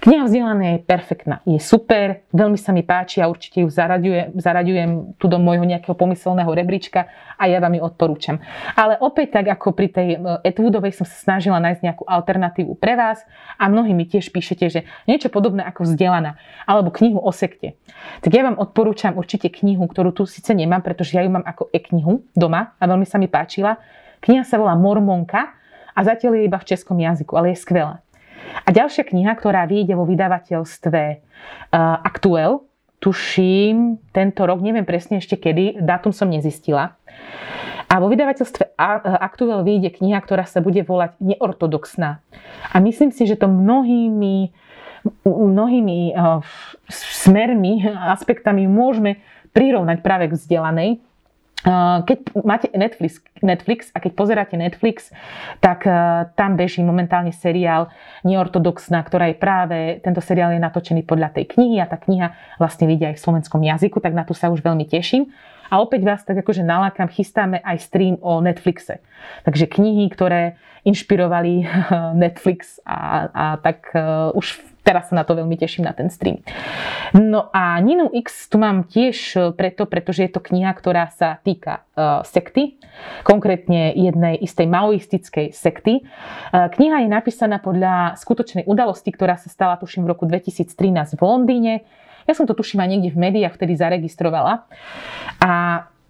Kniha Vzdelaná je perfektná, je super, veľmi sa mi páči a určite ju zaraďujem, zaraďujem tu do môjho nejakého pomyselného rebríčka a ja vám ju odporúčam. Ale opäť tak ako pri tej Etwoodovej som sa snažila nájsť nejakú alternatívu pre vás a mnohí mi tiež píšete, že niečo podobné ako Vzdelaná alebo knihu o sekte. Tak ja vám odporúčam určite knihu, ktorú tu síce nemám, pretože ja ju mám ako e-knihu doma a veľmi sa mi páčila. Kniha sa volá Mormonka a zatiaľ je iba v českom jazyku, ale je skvelá. A ďalšia kniha, ktorá vyjde vo vydavateľstve uh, Actuel, tuším tento rok, neviem presne ešte kedy, dátum som nezistila. A vo vydavateľstve Actuel vyjde kniha, ktorá sa bude volať Neortodoxná. A myslím si, že to mnohými, mnohými uh, smermi, aspektami môžeme prirovnať práve k vzdelanej. Keď máte Netflix, Netflix a keď pozeráte Netflix, tak tam beží momentálne seriál Neortodoxná, ktorá je práve, tento seriál je natočený podľa tej knihy a tá kniha vlastne vidia aj v slovenskom jazyku, tak na to sa už veľmi teším. A opäť vás tak akože nalákam, chystáme aj stream o Netflixe. Takže knihy, ktoré inšpirovali Netflix a, a tak uh, už teraz sa na to veľmi teším na ten stream. No a Ninu X tu mám tiež e, preto, pretože je to kniha, ktorá sa týka uh, sekty, konkrétne jednej istej maoistickej sekty. Uh, kniha je napísaná podľa skutočnej udalosti, ktorá sa stala tuším v roku 2013 v Londýne. Ja som to tuším aj niekde v médiách vtedy zaregistrovala. A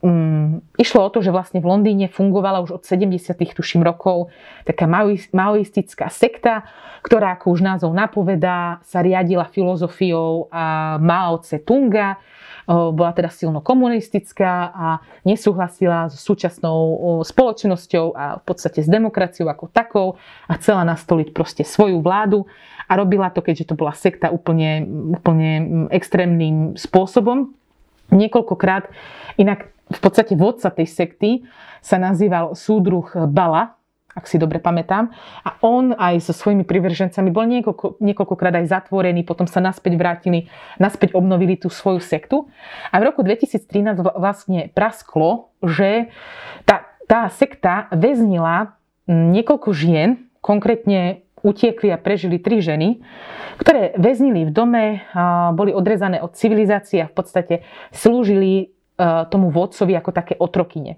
um, išlo o to, že vlastne v Londýne fungovala už od 70. tuším rokov taká maoistická sekta, ktorá, ako už názov napovedá, sa riadila filozofiou Mao Tse-tunga, bola teda silno komunistická a nesúhlasila s súčasnou spoločnosťou a v podstate s demokraciou ako takou a chcela nastoliť proste svoju vládu a robila to, keďže to bola sekta úplne, úplne extrémnym spôsobom. Niekoľkokrát, inak v podstate vodca tej sekty sa nazýval súdruh Bala, ak si dobre pamätám. A on aj so svojimi privržencami bol niekoľko, niekoľkokrát aj zatvorený, potom sa naspäť vrátili, naspäť obnovili tú svoju sektu. A v roku 2013 vlastne prasklo, že tá, tá sekta väznila niekoľko žien, konkrétne utiekli a prežili tri ženy, ktoré väznili v dome, boli odrezané od civilizácie a v podstate slúžili tomu vodcovi ako také otrokyne.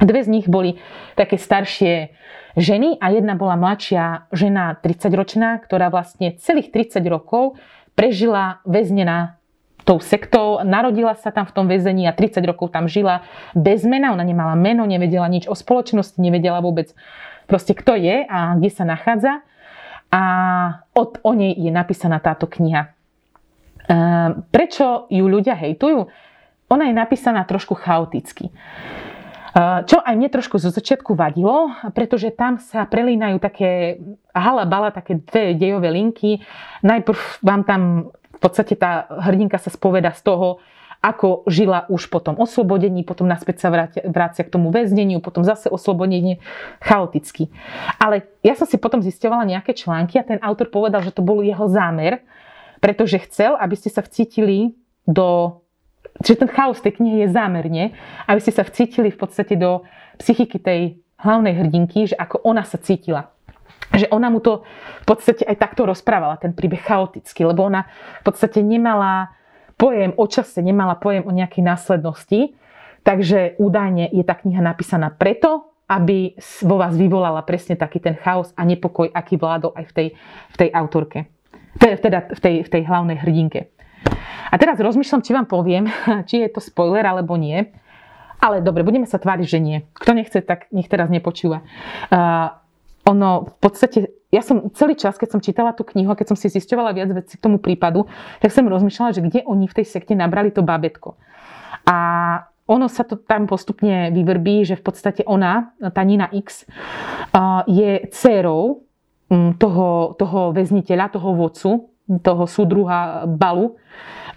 Dve z nich boli také staršie ženy a jedna bola mladšia žena 30-ročná, ktorá vlastne celých 30 rokov prežila väznená tou sektou, narodila sa tam v tom väzení a 30 rokov tam žila bez mena, ona nemala meno, nevedela nič o spoločnosti, nevedela vôbec proste kto je a kde sa nachádza. A od, o nej je napísaná táto kniha. E, prečo ju ľudia hejtujú? Ona je napísaná trošku chaoticky. Čo aj mne trošku zo začiatku vadilo, pretože tam sa prelínajú také halabala, také dve dejové linky. Najprv vám tam v podstate tá hrdinka sa spoveda z toho, ako žila už po tom oslobodení, potom naspäť sa vrácia, k tomu väzneniu, potom zase oslobodenie chaoticky. Ale ja som si potom zisťovala nejaké články a ten autor povedal, že to bol jeho zámer, pretože chcel, aby ste sa vcítili do Čiže ten chaos tej knihy je zámerne, aby ste sa vcítili v podstate do psychiky tej hlavnej hrdinky, že ako ona sa cítila. Že ona mu to v podstate aj takto rozprávala, ten príbeh chaoticky, lebo ona v podstate nemala pojem o čase, nemala pojem o nejakej následnosti. Takže údajne je tá kniha napísaná preto, aby vo vás vyvolala presne taký ten chaos a nepokoj, aký vládol aj v tej, v tej autorke. Teda v tej, v tej hlavnej hrdinke. A teraz rozmýšľam, či vám poviem, či je to spoiler alebo nie. Ale dobre, budeme sa tváriť, že nie. Kto nechce, tak nech teraz nepočúva. Uh, ono v podstate, ja som celý čas, keď som čítala tú knihu a keď som si zisťovala viac vecí k tomu prípadu, tak som rozmýšľala, že kde oni v tej sekte nabrali to babetko. A ono sa to tam postupne vyvrbí, že v podstate ona, tá Nina X, je dcerou toho, toho väzniteľa, toho vodcu, toho súdruha Balu,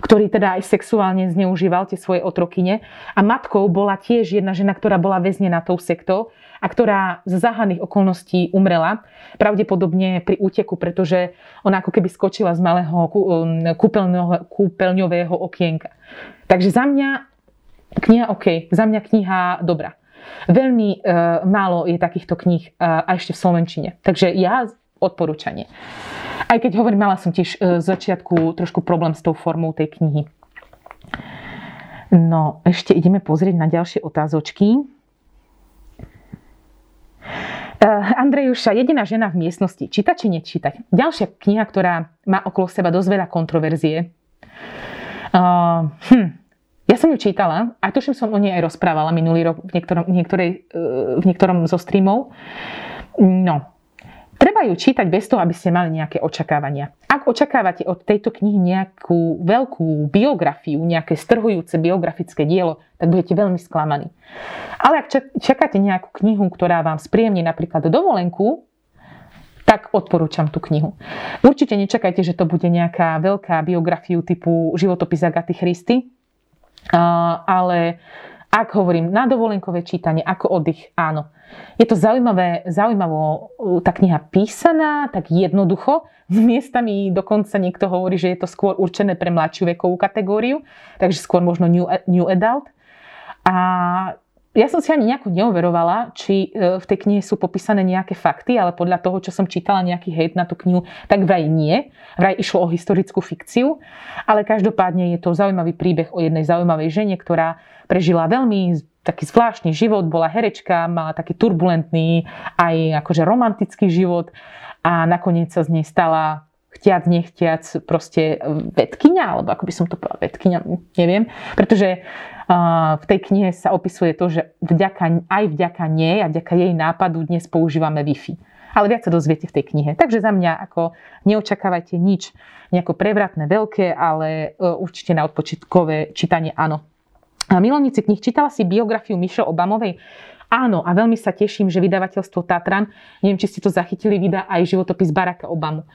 ktorý teda aj sexuálne zneužíval tie svoje otrokyne. A matkou bola tiež jedna žena, ktorá bola väznená tou sektou a ktorá z záhadných okolností umrela, pravdepodobne pri úteku, pretože ona ako keby skočila z malého um, kúpeľňového okienka. Takže za mňa kniha OK, za mňa kniha dobrá. Veľmi uh, málo je takýchto kníh uh, a ešte v Slovenčine. Takže ja odporúčanie. Aj keď hovorím, mala som tiež uh, z začiatku trošku problém s tou formou tej knihy. No, ešte ideme pozrieť na ďalšie otázočky. Uh, Andrejuša, jediná žena v miestnosti. Čítať či nečítať? Ďalšia kniha, ktorá má okolo seba dosť veľa kontroverzie. Uh, hm. Ja som ju čítala a tuším som o nej aj rozprávala minulý rok v niektorom, niektorej, v niektorom zo streamov. No, Treba ju čítať bez toho, aby ste mali nejaké očakávania. Ak očakávate od tejto knihy nejakú veľkú biografiu, nejaké strhujúce biografické dielo, tak budete veľmi sklamaní. Ale ak čakáte nejakú knihu, ktorá vám spríjemní napríklad dovolenku, tak odporúčam tú knihu. Určite nečakajte, že to bude nejaká veľká biografiu typu životopis Agaty Christy, ale ak hovorím na dovolenkové čítanie, ako oddych, áno. Je to zaujímavé, zaujímavo tá kniha písaná, tak jednoducho. S miestami dokonca niekto hovorí, že je to skôr určené pre mladšiu vekovú kategóriu, takže skôr možno new, new adult. A ja som si ani nejako neoverovala, či e, v tej knihe sú popísané nejaké fakty, ale podľa toho, čo som čítala nejaký hejt na tú knihu, tak vraj nie. Vraj išlo o historickú fikciu, ale každopádne je to zaujímavý príbeh o jednej zaujímavej žene, ktorá prežila veľmi taký zvláštny život, bola herečka, mala taký turbulentný aj akože romantický život a nakoniec sa z nej stala chtiac, nechtiac proste vedkynia, alebo ako by som to povedala, vedkynia, neviem. Pretože v tej knihe sa opisuje to, že vďaka, aj vďaka nej a vďaka jej nápadu dnes používame Wi-Fi. Ale viac sa dozviete v tej knihe. Takže za mňa ako neočakávajte nič nejako prevratné, veľké, ale e, určite na odpočitkové čítanie áno. Milovníci knih, čítala si biografiu Michelle Obamovej? Áno, a veľmi sa teším, že vydavateľstvo Tatran, neviem, či ste to zachytili, vydá aj životopis Baracka Obamu.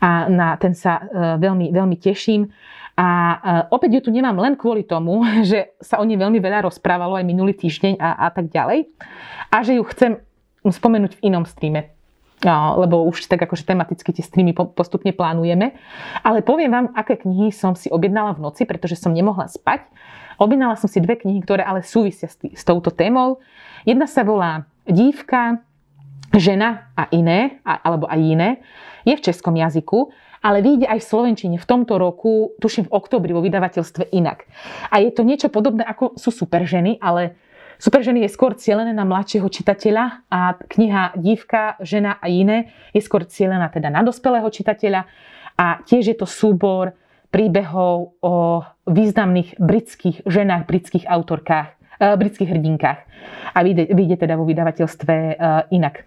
A na ten sa e, veľmi, veľmi teším. A e, opäť ju tu nemám len kvôli tomu, že sa o nej veľmi veľa rozprávalo aj minulý týždeň a, a tak ďalej. A že ju chcem spomenúť v inom streame. No, lebo už tak akože tematicky tie streamy postupne plánujeme. Ale poviem vám, aké knihy som si objednala v noci, pretože som nemohla spať. Objednala som si dve knihy, ktoré ale súvisia s, tý, s touto témou. Jedna sa volá Dívka, žena a iné, alebo aj iné. Je v českom jazyku ale vyjde aj v Slovenčine v tomto roku, tuším v oktobri vo vydavateľstve inak. A je to niečo podobné ako sú superženy, ale Superženy je skôr cielené na mladšieho čitateľa a kniha Dívka, žena a iné je skôr cielená teda na dospelého čitateľa a tiež je to súbor príbehov o významných britských ženách, britských autorkách, uh, britských hrdinkách. A vyjde, vyjde teda vo vydavateľstve uh, inak.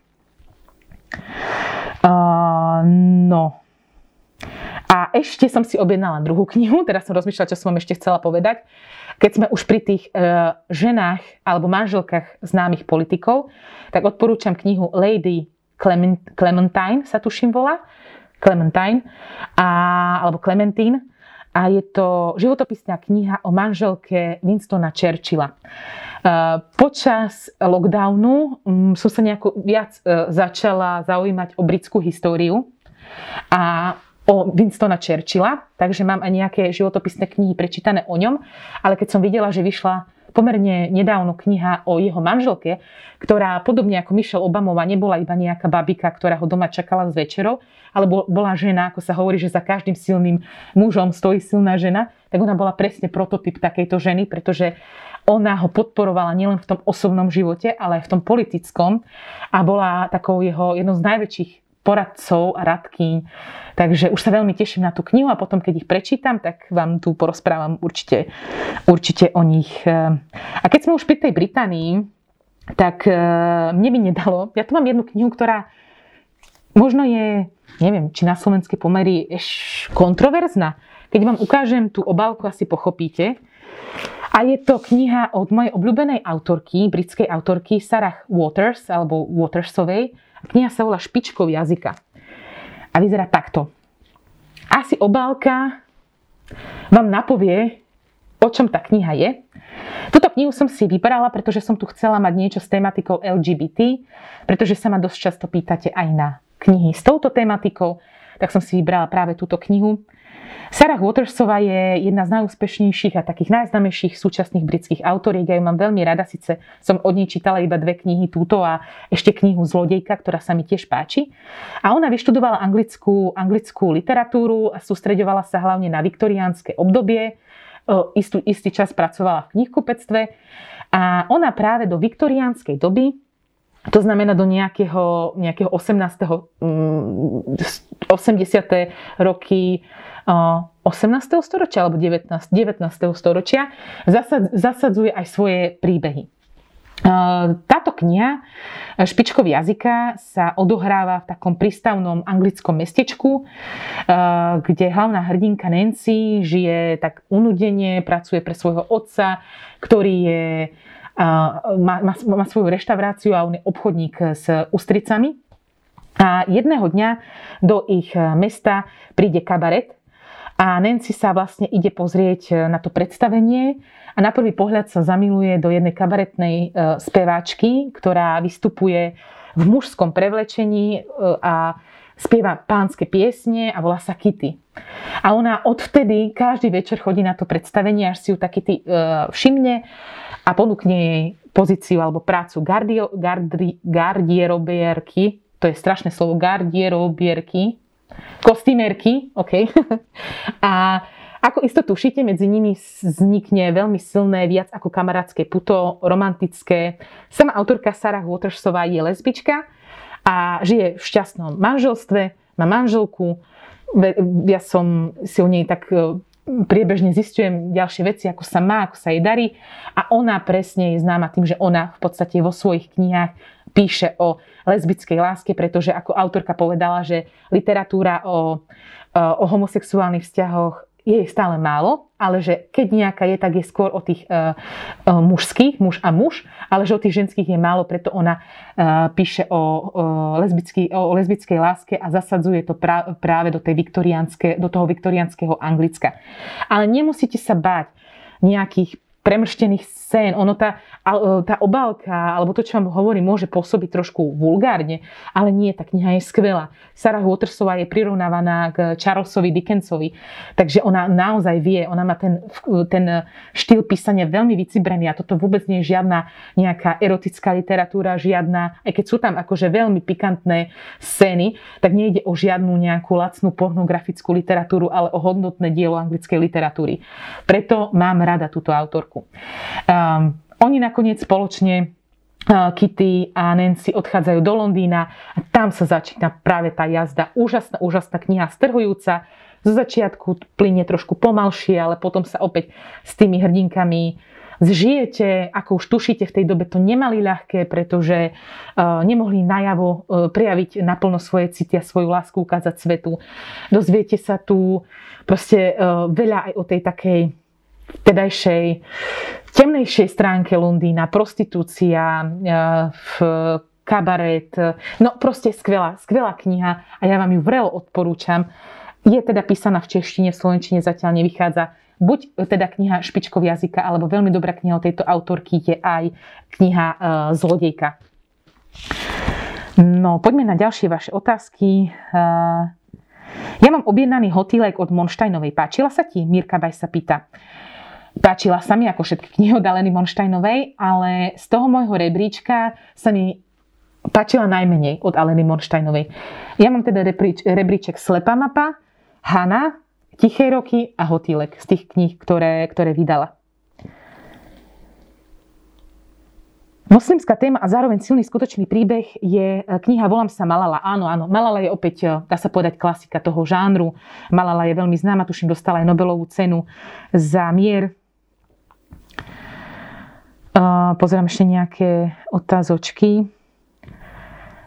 Uh, no, a ešte som si objednala druhú knihu, teraz som rozmýšľala, čo som vám ešte chcela povedať. Keď sme už pri tých e, ženách alebo manželkách známych politikov, tak odporúčam knihu Lady Clement, Clementine, sa tuším volá. Clementine, a, alebo Clementine. A je to životopisná kniha o manželke Winstona Churchilla. E, počas lockdownu mm, som sa nejako viac e, začala zaujímať o britskú históriu. A o Winstona Churchilla, takže mám aj nejaké životopisné knihy prečítané o ňom, ale keď som videla, že vyšla pomerne nedávno kniha o jeho manželke, ktorá podobne ako Michelle Obamová nebola iba nejaká babika, ktorá ho doma čakala z večerov, ale bola žena, ako sa hovorí, že za každým silným mužom stojí silná žena, tak ona bola presne prototyp takejto ženy, pretože ona ho podporovala nielen v tom osobnom živote, ale aj v tom politickom a bola takou jeho jednou z najväčších poradcov a radkyň. Takže už sa veľmi teším na tú knihu a potom, keď ich prečítam, tak vám tu porozprávam určite, určite o nich. A keď sme už pri tej Británii, tak e, mne by nedalo. Ja tu mám jednu knihu, ktorá možno je, neviem, či na slovenské pomery eš kontroverzná. Keď vám ukážem tú obálku, asi pochopíte. A je to kniha od mojej obľúbenej autorky, britskej autorky Sarah Waters, alebo Watersovej. Kniha sa volá Špičkov jazyka. A vyzerá takto. Asi obálka vám napovie, o čom tá kniha je. Túto knihu som si vybrala, pretože som tu chcela mať niečo s tematikou LGBT, pretože sa ma dosť často pýtate aj na knihy s touto tematikou, tak som si vybrala práve túto knihu. Sarah Watersová je jedna z najúspešnejších a takých najznámejších súčasných britských autoriek. Ja ju mám veľmi rada, síce som od nej čítala iba dve knihy, túto a ešte knihu Zlodejka, ktorá sa mi tiež páči. A ona vyštudovala anglickú, anglickú literatúru a sústreďovala sa hlavne na viktoriánske obdobie. Istý, istý čas pracovala v knihkupectve a ona práve do viktoriánskej doby to znamená do nejakého, nejakého 18. 80. roky 18. storočia alebo 19. 19. storočia zasadzuje aj svoje príbehy. Táto kniha Špičkov jazyka sa odohráva v takom prístavnom anglickom mestečku, kde hlavná hrdinka Nancy žije tak unudene, pracuje pre svojho otca, ktorý je má, má, má svoju reštauráciu a on je obchodník s ústricami. A jedného dňa do ich mesta príde kabaret a Nancy sa vlastne ide pozrieť na to predstavenie a na prvý pohľad sa zamiluje do jednej kabaretnej e, speváčky, ktorá vystupuje v mužskom prevlečení e, a spieva pánske piesne a volá sa Kitty. A ona odvtedy každý večer chodí na to predstavenie, až si ju taký ty, uh, všimne a ponúkne jej pozíciu alebo prácu gardio, gardri, gardierobierky, to je strašné slovo, gardierobierky, kostýmerky, OK. a ako isto tušíte, medzi nimi vznikne veľmi silné, viac ako kamarátske puto, romantické. Sama autorka Sarah Watersová je lesbička a žije v šťastnom manželstve, má manželku. Ja som si o nej tak priebežne zistujem ďalšie veci, ako sa má, ako sa jej darí. A ona presne je známa tým, že ona v podstate vo svojich knihách píše o lesbickej láske, pretože ako autorka povedala, že literatúra o, o homosexuálnych vzťahoch je stále málo, ale že keď nejaká je, tak je skôr o tých uh, uh, mužských, muž a muž, ale že o tých ženských je málo, preto ona uh, píše o, o, lesbický, o lesbickej láske a zasadzuje to pra, práve do, tej do toho viktoriánskeho Anglicka. Ale nemusíte sa báť nejakých premrštených scén. Ono tá, e, tá obálka, alebo to, čo vám hovorím, môže pôsobiť trošku vulgárne, ale nie, tá kniha je skvelá. Sarah Watersová je prirovnávaná k Charlesovi Dickensovi, takže ona naozaj vie, ona má ten, ten štýl písania veľmi vycibrený a toto vôbec nie je žiadna nejaká erotická literatúra, žiadna, aj keď sú tam akože veľmi pikantné scény, tak nejde o žiadnu nejakú lacnú pornografickú literatúru, ale o hodnotné dielo anglickej literatúry. Preto mám rada túto autorku. Um, oni nakoniec spoločne uh, Kitty a Nancy odchádzajú do Londýna a tam sa začína práve tá jazda. Úžasná, úžasná kniha, strhujúca. Zo začiatku plyne trošku pomalšie, ale potom sa opäť s tými hrdinkami zžijete, ako už tušíte, v tej dobe to nemali ľahké, pretože uh, nemohli najavo uh, prejaviť naplno svoje city a svoju lásku ukázať svetu. Dozviete sa tu proste veľa aj o tej takej vtedajšej temnejšej stránke Londýna, prostitúcia, e, v kabaret. No proste skvelá, skvelá kniha a ja vám ju vrelo odporúčam. Je teda písaná v češtine, v slovenčine zatiaľ nevychádza. Buď teda kniha Špičkov jazyka, alebo veľmi dobrá kniha od tejto autorky je aj kniha e, Zlodejka. No, poďme na ďalšie vaše otázky. E, ja mám objednaný hotýlek od Monštajnovej. Páčila sa ti? Mirka Baj sa pýta. Páčila sa mi ako všetky knihy od Aleny Monštajnovej, ale z toho môjho rebríčka sa mi páčila najmenej od Aleny Monštajnovej. Ja mám teda rebríč, rebríček Slepá mapa, Hana, Tiché roky a Hotýlek z tých kníh, ktoré, ktoré vydala. Moslimská téma a zároveň silný skutočný príbeh je e, kniha Volám sa Malala. Áno, áno, Malala je opäť, e, dá sa povedať, klasika toho žánru. Malala je veľmi známa, tuším, dostala aj Nobelovú cenu za mier Pozerám ešte nejaké otázočky.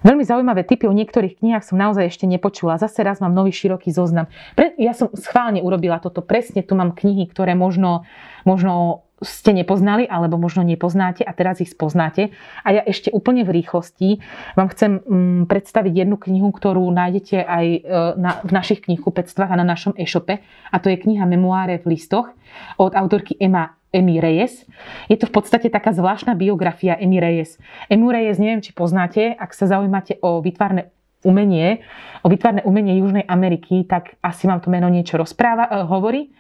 Veľmi zaujímavé typy o niektorých knihách som naozaj ešte nepočula. Zase raz mám nový široký zoznam. Pre, ja som schválne urobila toto. Presne tu mám knihy, ktoré možno, možno ste nepoznali alebo možno nepoznáte a teraz ich spoznáte. A ja ešte úplne v rýchlosti vám chcem mm, predstaviť jednu knihu, ktorú nájdete aj e, na, v našich knihkupectvách a na našom e-shope. A to je kniha Memoáre v listoch od autorky Emma Amy Reyes. Je to v podstate taká zvláštna biografia Amy Reyes. Amy Reyes, neviem, či poznáte, ak sa zaujímate o vytvárne umenie, o vytvárne umenie Južnej Ameriky, tak asi vám to meno niečo rozpráva, uh, hovorí.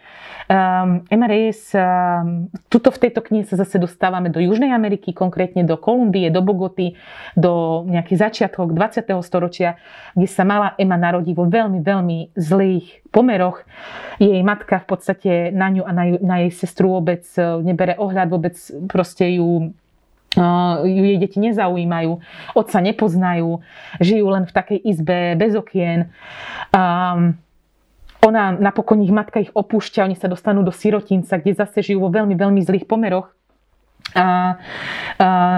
Um, Emma Reyes, um, tuto v tejto knihe sa zase dostávame do Južnej Ameriky, konkrétne do Kolumbie, do Bogoty, do nejakých začiatkov 20. storočia, kde sa mala Emma narodí vo veľmi, veľmi zlých pomeroch. Jej matka v podstate na ňu a na, ju, na jej sestru vôbec e, nebere ohľad, vôbec proste ju ju jej deti nezaujímajú, otca nepoznajú, žijú len v takej izbe bez okien. Um, ona napokon ich matka ich opúšťa, oni sa dostanú do sirotinca, kde zase žijú vo veľmi, veľmi zlých pomeroch. A, a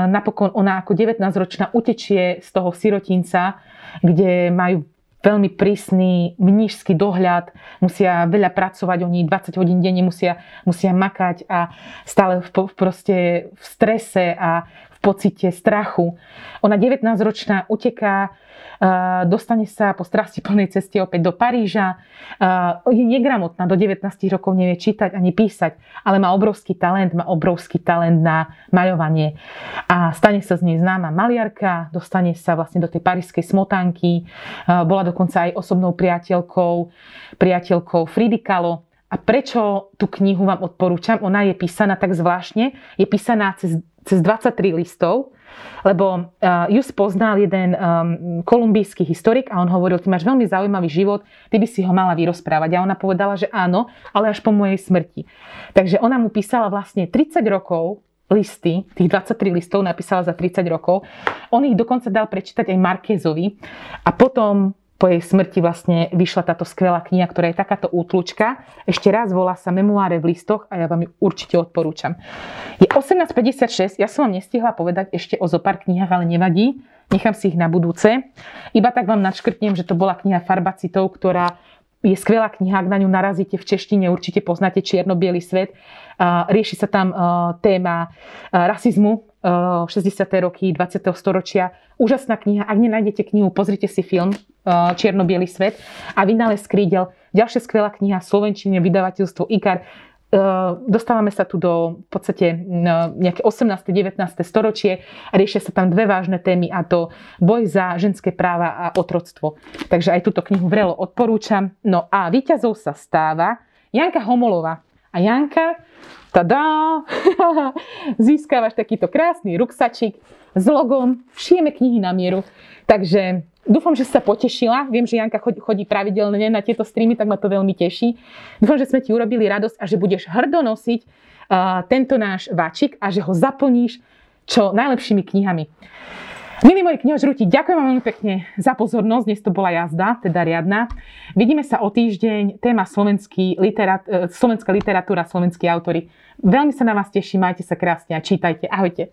napokon ona ako 19-ročná utečie z toho sirotinca, kde majú veľmi prísny mnížský dohľad, musia veľa pracovať, oni 20 hodín denne musia, musia makať a stále v, proste v strese a pocite strachu. Ona 19-ročná uteká dostane sa po strasti plnej ceste opäť do Paríža. Je negramotná, do 19 rokov nevie čítať ani písať, ale má obrovský talent, má obrovský talent na maľovanie. A stane sa z nej známa maliarka, dostane sa vlastne do tej parískej smotánky, bola dokonca aj osobnou priateľkou, priateľkou Fridy Kahlo. A prečo tú knihu vám odporúčam? Ona je písaná tak zvláštne. Je písaná cez, cez 23 listov lebo uh, ju spoznal jeden um, kolumbijský historik a on hovoril, ty máš veľmi zaujímavý život, ty by si ho mala vyrozprávať. A ona povedala, že áno, ale až po mojej smrti. Takže ona mu písala vlastne 30 rokov listy, tých 23 listov napísala za 30 rokov. On ich dokonca dal prečítať aj Markézovi a potom po jej smrti vlastne vyšla táto skvelá kniha, ktorá je takáto útlučka. Ešte raz volá sa Memoáre v listoch a ja vám ju určite odporúčam. Je 18.56, ja som vám nestihla povedať ešte o zopár knihách, ale nevadí. Nechám si ich na budúce. Iba tak vám nadškrtnem, že to bola kniha Farbacitov, ktorá je skvelá kniha, ak na ňu narazíte v češtine, určite poznáte čierno svet. Rieši sa tam téma rasizmu, 60. roky 20. storočia. Úžasná kniha. Ak nenájdete knihu, pozrite si film čierno svet a Vynález krídel. Ďalšia skvelá kniha Slovenčine, vydavateľstvo IKAR. Dostávame sa tu do v podstate nejaké 18. 19. storočie a riešia sa tam dve vážne témy a to boj za ženské práva a otroctvo. Takže aj túto knihu vrelo odporúčam. No a víťazov sa stáva Janka Homolová. A Janka tada, získavaš takýto krásny ruksačik s logom, šijeme knihy na mieru. Takže dúfam, že sa potešila. Viem, že Janka chodí pravidelne na tieto streamy, tak ma to veľmi teší. Dúfam, že sme ti urobili radosť a že budeš hrdo nosiť uh, tento náš váčik a že ho zaplníš čo najlepšími knihami. Milí moji knihožrúti, ďakujem vám veľmi pekne za pozornosť. Dnes to bola jazda, teda riadna. Vidíme sa o týždeň. Téma slovenský literat, e, slovenská literatúra, slovenskí autory. Veľmi sa na vás teším, majte sa krásne a čítajte. Ahojte.